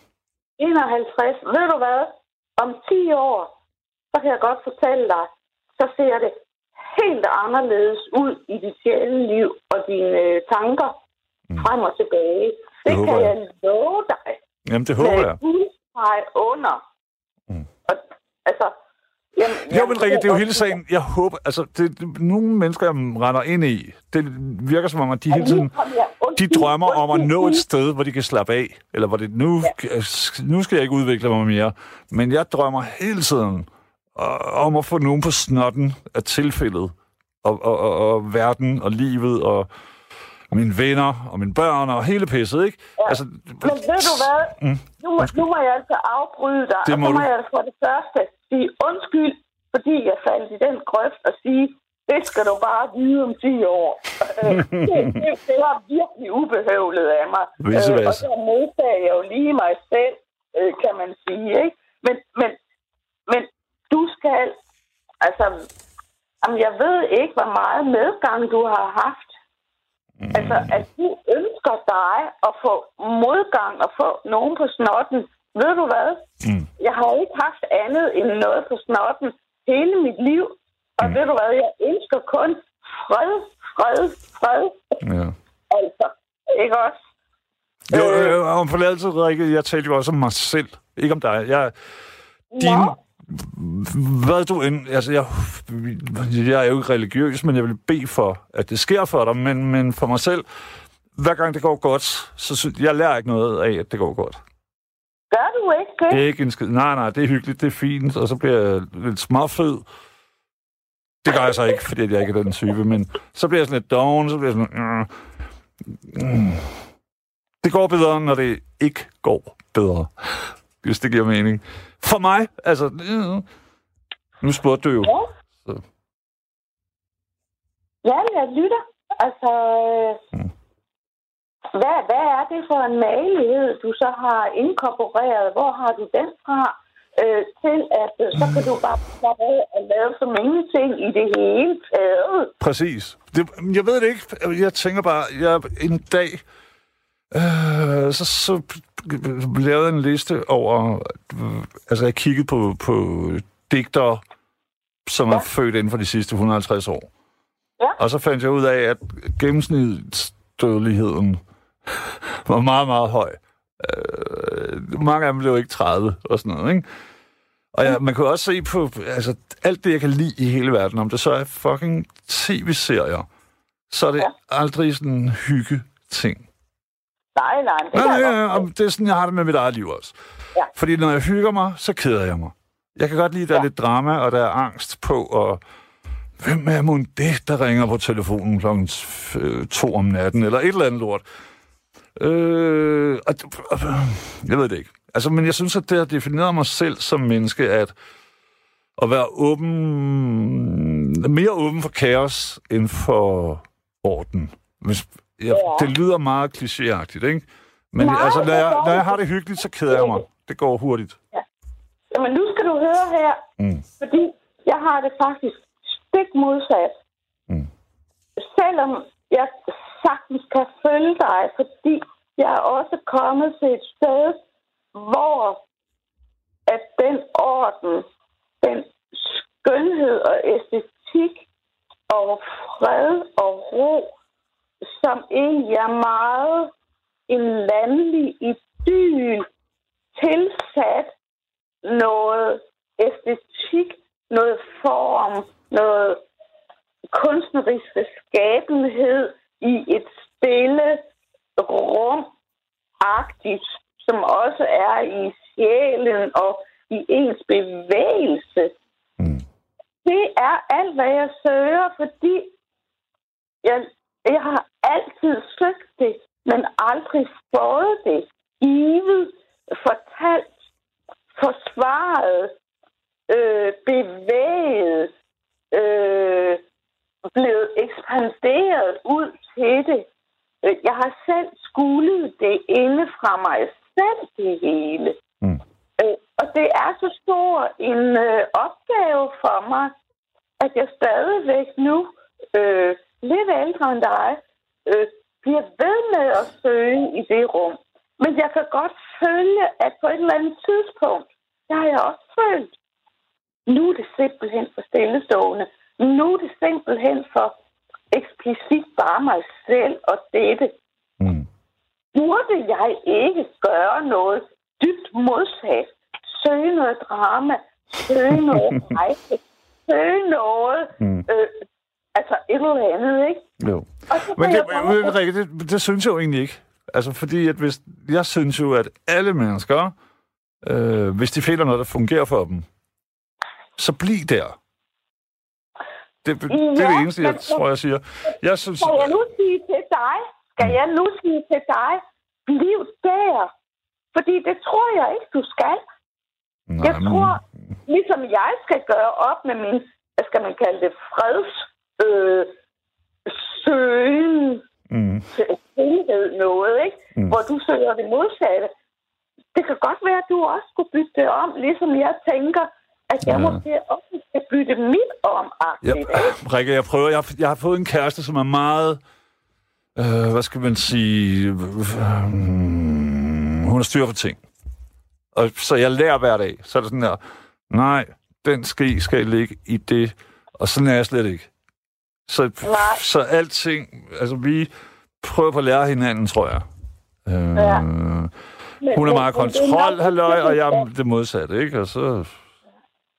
51. Ved du hvad? Om 10 år, så kan jeg godt fortælle dig, så ser det helt anderledes ud i dit sjæleliv og dine øh, tanker mm. frem og tilbage. Det, håber kan jeg. jeg love dig. Jamen, det håber jeg. Med guldstreg under. Mm. Og, altså, jamen, Jo, men Rikke, det er jo jeg- hele sagen. Jeg håber, altså, det, det, nogle mennesker, jeg render ind i, det virker som om, at de hele tiden, de drømmer om at nå et sted, hvor de kan slappe af. Eller hvor det, nu, nu skal jeg ikke udvikle mig mere. Men jeg drømmer hele tiden øh, om at få nogen på snotten af tilfældet. Og, og, og, og verden og livet og mine venner og mine børn og hele pisset, ikke? Ja. Altså, Men ved du hvad? Mm. Nu, må, nu må jeg altså afbryde dig. Det og må så må du. jeg for det første sige undskyld, fordi jeg faldt i den grøft og sige, det skal du bare vide om 10 år. Øh, det, det, det var virkelig ubehøvlet af mig. Visse og så modtager jeg jo lige mig selv, øh, kan man sige. Ikke? Men, men, men du skal... Altså, jamen, jeg ved ikke, hvor meget medgang du har haft. Mm. Altså, at du ønsker dig at få modgang og få nogen på snotten. Ved du hvad? Mm. Jeg har ikke haft andet end noget på snotten hele mit liv. Og mm. ved du hvad? Jeg ønsker kun fred, fred, fred. Ja. Altså, ikke også? Jo, øh, om forladelse, Rikke, jeg talte jo også om mig selv, ikke om dig. Jeg, din. Hvad du end... Altså, jeg, jeg er jo ikke religiøs, men jeg vil bede for, at det sker for dig. Men, men for mig selv, hver gang det går godt, så jeg lærer ikke noget af, at det går godt. Gør du ikke det? Det er ikke en skid. Nej, nej, det er hyggeligt, det er fint, og så bliver jeg lidt småfed. Det gør jeg så ikke, fordi jeg ikke er den type, men så bliver jeg sådan lidt down, så bliver jeg sådan... Mm, mm. Det går bedre, når det ikke går bedre. Hvis det giver mening. For mig, altså... Nu spurgte du jo. Ja. Så. Ja, jeg lytter. Altså, øh, Mm. hvad, hvad er det for en malighed, du så har inkorporeret? Hvor har du den fra? Øh, til at øh, så kan du bare slappe af og lave som ingenting i det hele taget. Præcis. Det, jeg ved det ikke. Jeg tænker bare, jeg en dag... Øh, så, så jeg en liste over... Altså, jeg kiggede på, på digtere, som ja. er født inden for de sidste 150 år. Ja. Og så fandt jeg ud af, at gennemsnitsdødeligheden var meget, meget høj. Øh, mange af dem blev ikke 30 og sådan noget, ikke? Og ja, man kan også se på altså, alt det, jeg kan lide i hele verden, om det så er fucking tv-serier, så er det ja. aldrig sådan en hygge-ting. Nej, nej, det Nej, nej, godt. og det er sådan, jeg har det med mit eget liv også. Ja. Fordi når jeg hygger mig, så keder jeg mig. Jeg kan godt lide, at der er Ja. lidt drama, og der er angst på, og hvem er mon det, der ringer på telefonen klokken øh, to om natten, eller et eller andet lort. Øh, og, og, jeg ved det ikke. Altså, men jeg synes, at det har defineret mig selv som menneske, at at være åben, mere åben for kaos end for orden. Hvis, jeg, Ja. Det lyder meget klichéagtigt, ikke? Men Nej, altså, når jeg, når jeg har det hyggeligt, så keder jeg mig. Det går hurtigt. Jamen, nu skal du høre her, Mm. fordi jeg har det faktisk stik modsat. Mm. Selvom jeg sagtens kan følge dig, fordi jeg er også kommet til et sted, hvor at den orden, den skønhed og æstetik og fred og ro, som egentlig er meget en landlig idyl tilsat noget æstetik, noget form, noget kunstnerisk skabenhed i et stille rum, agtigt, som også er i sjælen og i ens bevægelse. Mm. Det er alt, hvad jeg søger, fordi jeg, jeg har altid søgt det, men aldrig fået det. Givet, fortalt, forsvaret, øh, bevæget, øh, blevet ekspanderet ud til det. Øh, Jeg har selv skulet det inde fra mig selv, det hele. Mm. Øh, og det er så stor en øh, opgave for mig, at jeg stadigvæk nu, øh, lidt ældre end dig, øh, bliver ved med at søge i det rum. Men jeg kan godt følge, at på et eller andet tidspunkt, der har jeg også følt, nu er det simpelthen for stillestående. Nu er det simpelthen for eksplicit bare mig selv og dette. Mm. Burde jeg ikke gøre noget dybt modsat? Søge noget drama, søge noget rejse, søge noget, Mm. øh, altså et eller andet, ikke? Jo. Men det, jeg men, Rikke, det, det synes jeg jo egentlig ikke. Altså, fordi at hvis, jeg synes jo, at alle mennesker, øh, hvis de finder noget, der fungerer for dem, så bliv der. Det, det, det er Ja, det eneste, jeg men- tror, jeg siger. Jeg synes... Skal jeg nu sige til dig, skal jeg nu sige til dig, bliv der. Fordi det tror jeg ikke, du skal. Nej, Jeg tror, ligesom jeg skal gøre op med min, hvad skal man kalde det, freds øh, søgen Mm, helhed noget, ikke? Mm. Hvor du søger det modsatte. Det kan godt være, at du også skulle bytte det om, ligesom jeg tænker, at jeg Ja. måske også skal bytte mit om. Ja. Rikke, jeg prøver. Jeg, har- jeg har fået en kæreste, som er meget øh, hvad skal man sige, øh, hun har styr på ting. Og så jeg lærer hver dag. Så er det sådan der, nej, den ske skal ligge i det, og sådan er jeg slet ikke. Så, Nej. så alting, altså vi prøver på at lære hinanden, tror jeg. Øh, Ja. Hun er meget men det kontrol, halløj, og jeg er det modsatte, ikke? Og så,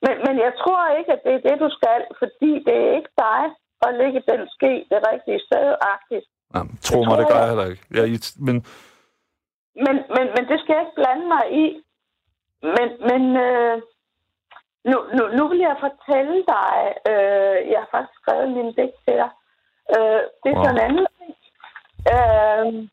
Men, men jeg tror ikke, at det er det, du skal, fordi det er ikke dig at lægge den ske det rigtige sted agtigt. nej, tro mig, det gør jeg heller ikke. Jeg, men Men, men, men det skal jeg ikke blande mig i. Men, men øh, nu, nu, nu vil jeg fortælle dig, øh, jeg har faktisk skrevet en lille digt til dig. Øh, det er Wow. sådan en anden ting. Øh,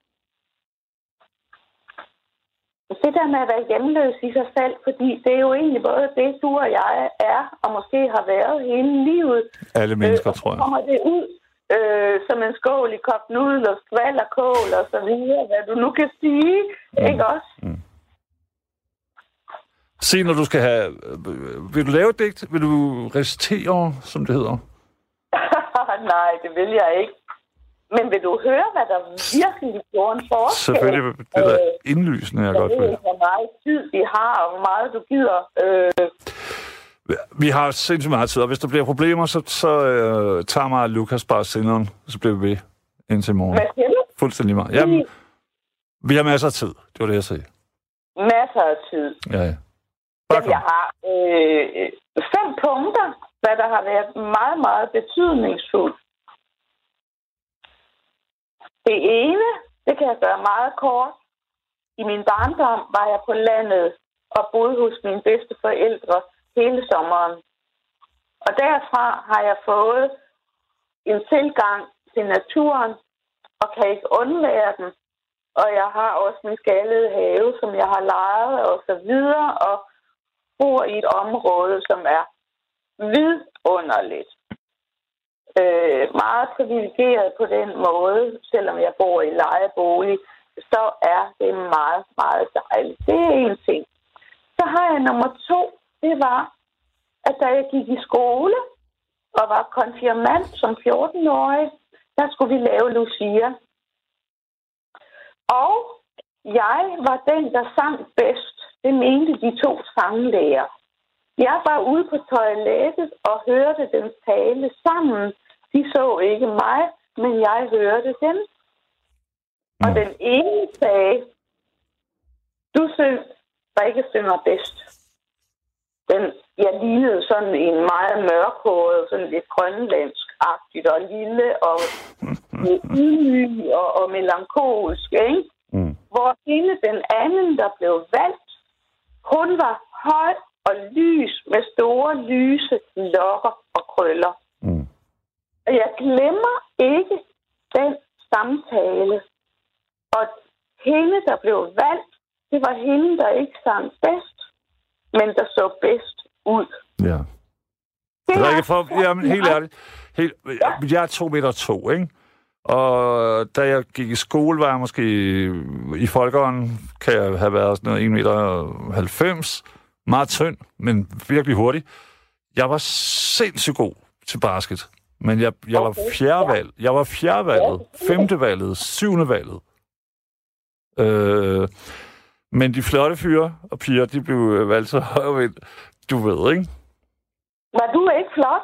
det der med at være hjemløs i sig selv, fordi det er jo egentlig både det, du og jeg er, og måske har været hele livet. alle mennesker, og så tror jeg. kommer det ud øh, som en skål i kogt nudel og skvalderkål og så videre, hvad du nu kan sige, mm. ikke også? Se, når du skal have... øh, Vil du lave et digt? Vil du recitere, som det hedder? Nej, det vil jeg ikke. Men vil du høre, hvad der virkelig gjorde en forskel? Selvfølgelig, det er Øh, indlysende, jeg jeg godt ved ikke, hvor meget tid vi har, og hvor meget du gider. Øh, Vi har sindssygt meget tid, og hvis der bliver problemer, så, så øh, tager mig og Lukas bare senderen, så bliver vi ved indtil morgen. hvad siger du? Fuldstændig meget. Jamen, vi har masser af tid. Det var det, jeg sagde. Masser af tid. Ja, ja. Bare jeg har øh, fem punkter, hvad der har været meget, meget betydningsfuldt. Det ene, det kan jeg gøre meget kort. I min barndom var jeg på landet og boede hos mine bedste forældre hele sommeren. Og derfra har jeg fået en tilgang til naturen og kan ikke undvære den. Og jeg har også min skaldede have, som jeg har lejet og så videre, og bor i et område, som er vidunderligt. Øh, meget privilegeret på den måde, selvom jeg bor i lejebolig, så er det meget, meget dejligt. Det er en ting. Så har jeg nummer to, det var, at da jeg gik i skole og var konfirmand som 14-årig, der skulle vi lave Lucia. Og jeg var den, der sang bedst. Det mente de to sanglæger. Jeg var ude på toilettet og hørte dem tale sammen. De så ikke mig, men jeg hørte dem. Og den ene sagde, du syng, der ikke synger bedst. Den, jeg lignede sådan en meget mørkhåret, sådan lidt grønlandsk-agtigt og lille og ydmyg og, og melankolsk, ikke? Mm. hvor hende den anden, der blev valgt, hun var høj og lys med store lyse lokker og krøller. Mm. Og jeg glemmer ikke den samtale. Og hende, der blev valgt, det var hende, der ikke sang bedst, men der så bedst ud. Ja. Det Det er er- ikke for, jamen, helt ærligt. Helt, jeg er to meter to, ikke? Og da jeg gik i skole, var jeg måske i folkeånden, kan jeg have været sådan noget 1 meter 90. Meget tynd, men virkelig hurtig. Jeg var sindssygt god til basket. Men jeg, jeg var fjerdevalg. Jeg var fjerdevalget, femtevalget, syvendevalget. Øh, men de flotte fyre og piger, de blev valgt så højvind. Du ved, ikke? Var du ikke flot?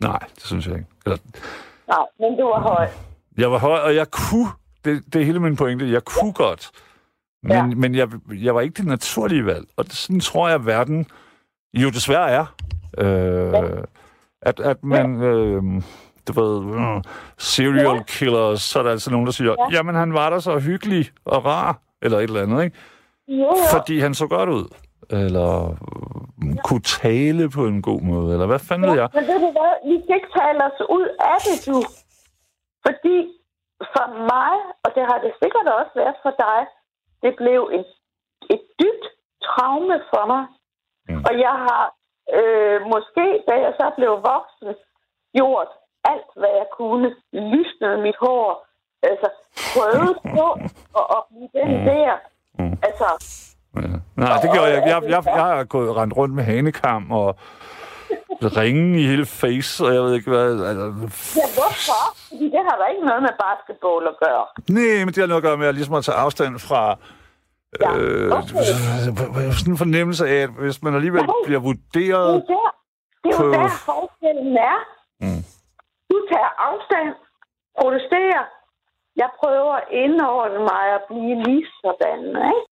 Nej, det synes jeg ikke. Eller, Nej, men du var høj. Jeg var høj, og jeg kunne, det, det er hele min pointe, jeg kunne ja. godt. Men, ja. Ja. men jeg, jeg var ikke det naturlige valg. Og det, sådan tror jeg, at verden jo desværre er. Øh, ja. at, at man, øh, du ved, øh, serial Ja. killers, så er der altså nogen, der siger, ja. jamen han var da så hyggelig og rar, eller et eller andet, ikke? Jo, jo. Fordi han så godt ud. Eller øh, kunne tale på en god måde, eller hvad fanden ved jeg? Men ved du hvad, vi skal ikke tale os ud af det, du. Fordi for mig, og det har det sikkert også været for dig, det blev et, et dybt traume for mig. Mm. Og jeg har øh, måske, da jeg så blev voksen, gjort alt, hvad jeg kunne. Lysnet mit hår. Altså, prøvet på at, at blive den der. Mm. Altså, Ja. Nej, det gjorde jeg ikke. Jeg, jeg, jeg har gået rendt rundt med hanekam og ringe i hele face, og jeg ved ikke hvad. Altså, Ja, hvorfor? Fordi det har da ikke noget med basketball at gøre. nej, men det har noget at gøre med at, ligesom at tage afstand fra Ja, øh, okay. sådan en fornemmelse af, at hvis man alligevel Nej. bliver Det vurderet... er der, det er jo på- der forskellen er. Mm. Du tager afstand, protesterer. Jeg prøver indordne mig at blive lige sådan, ikke?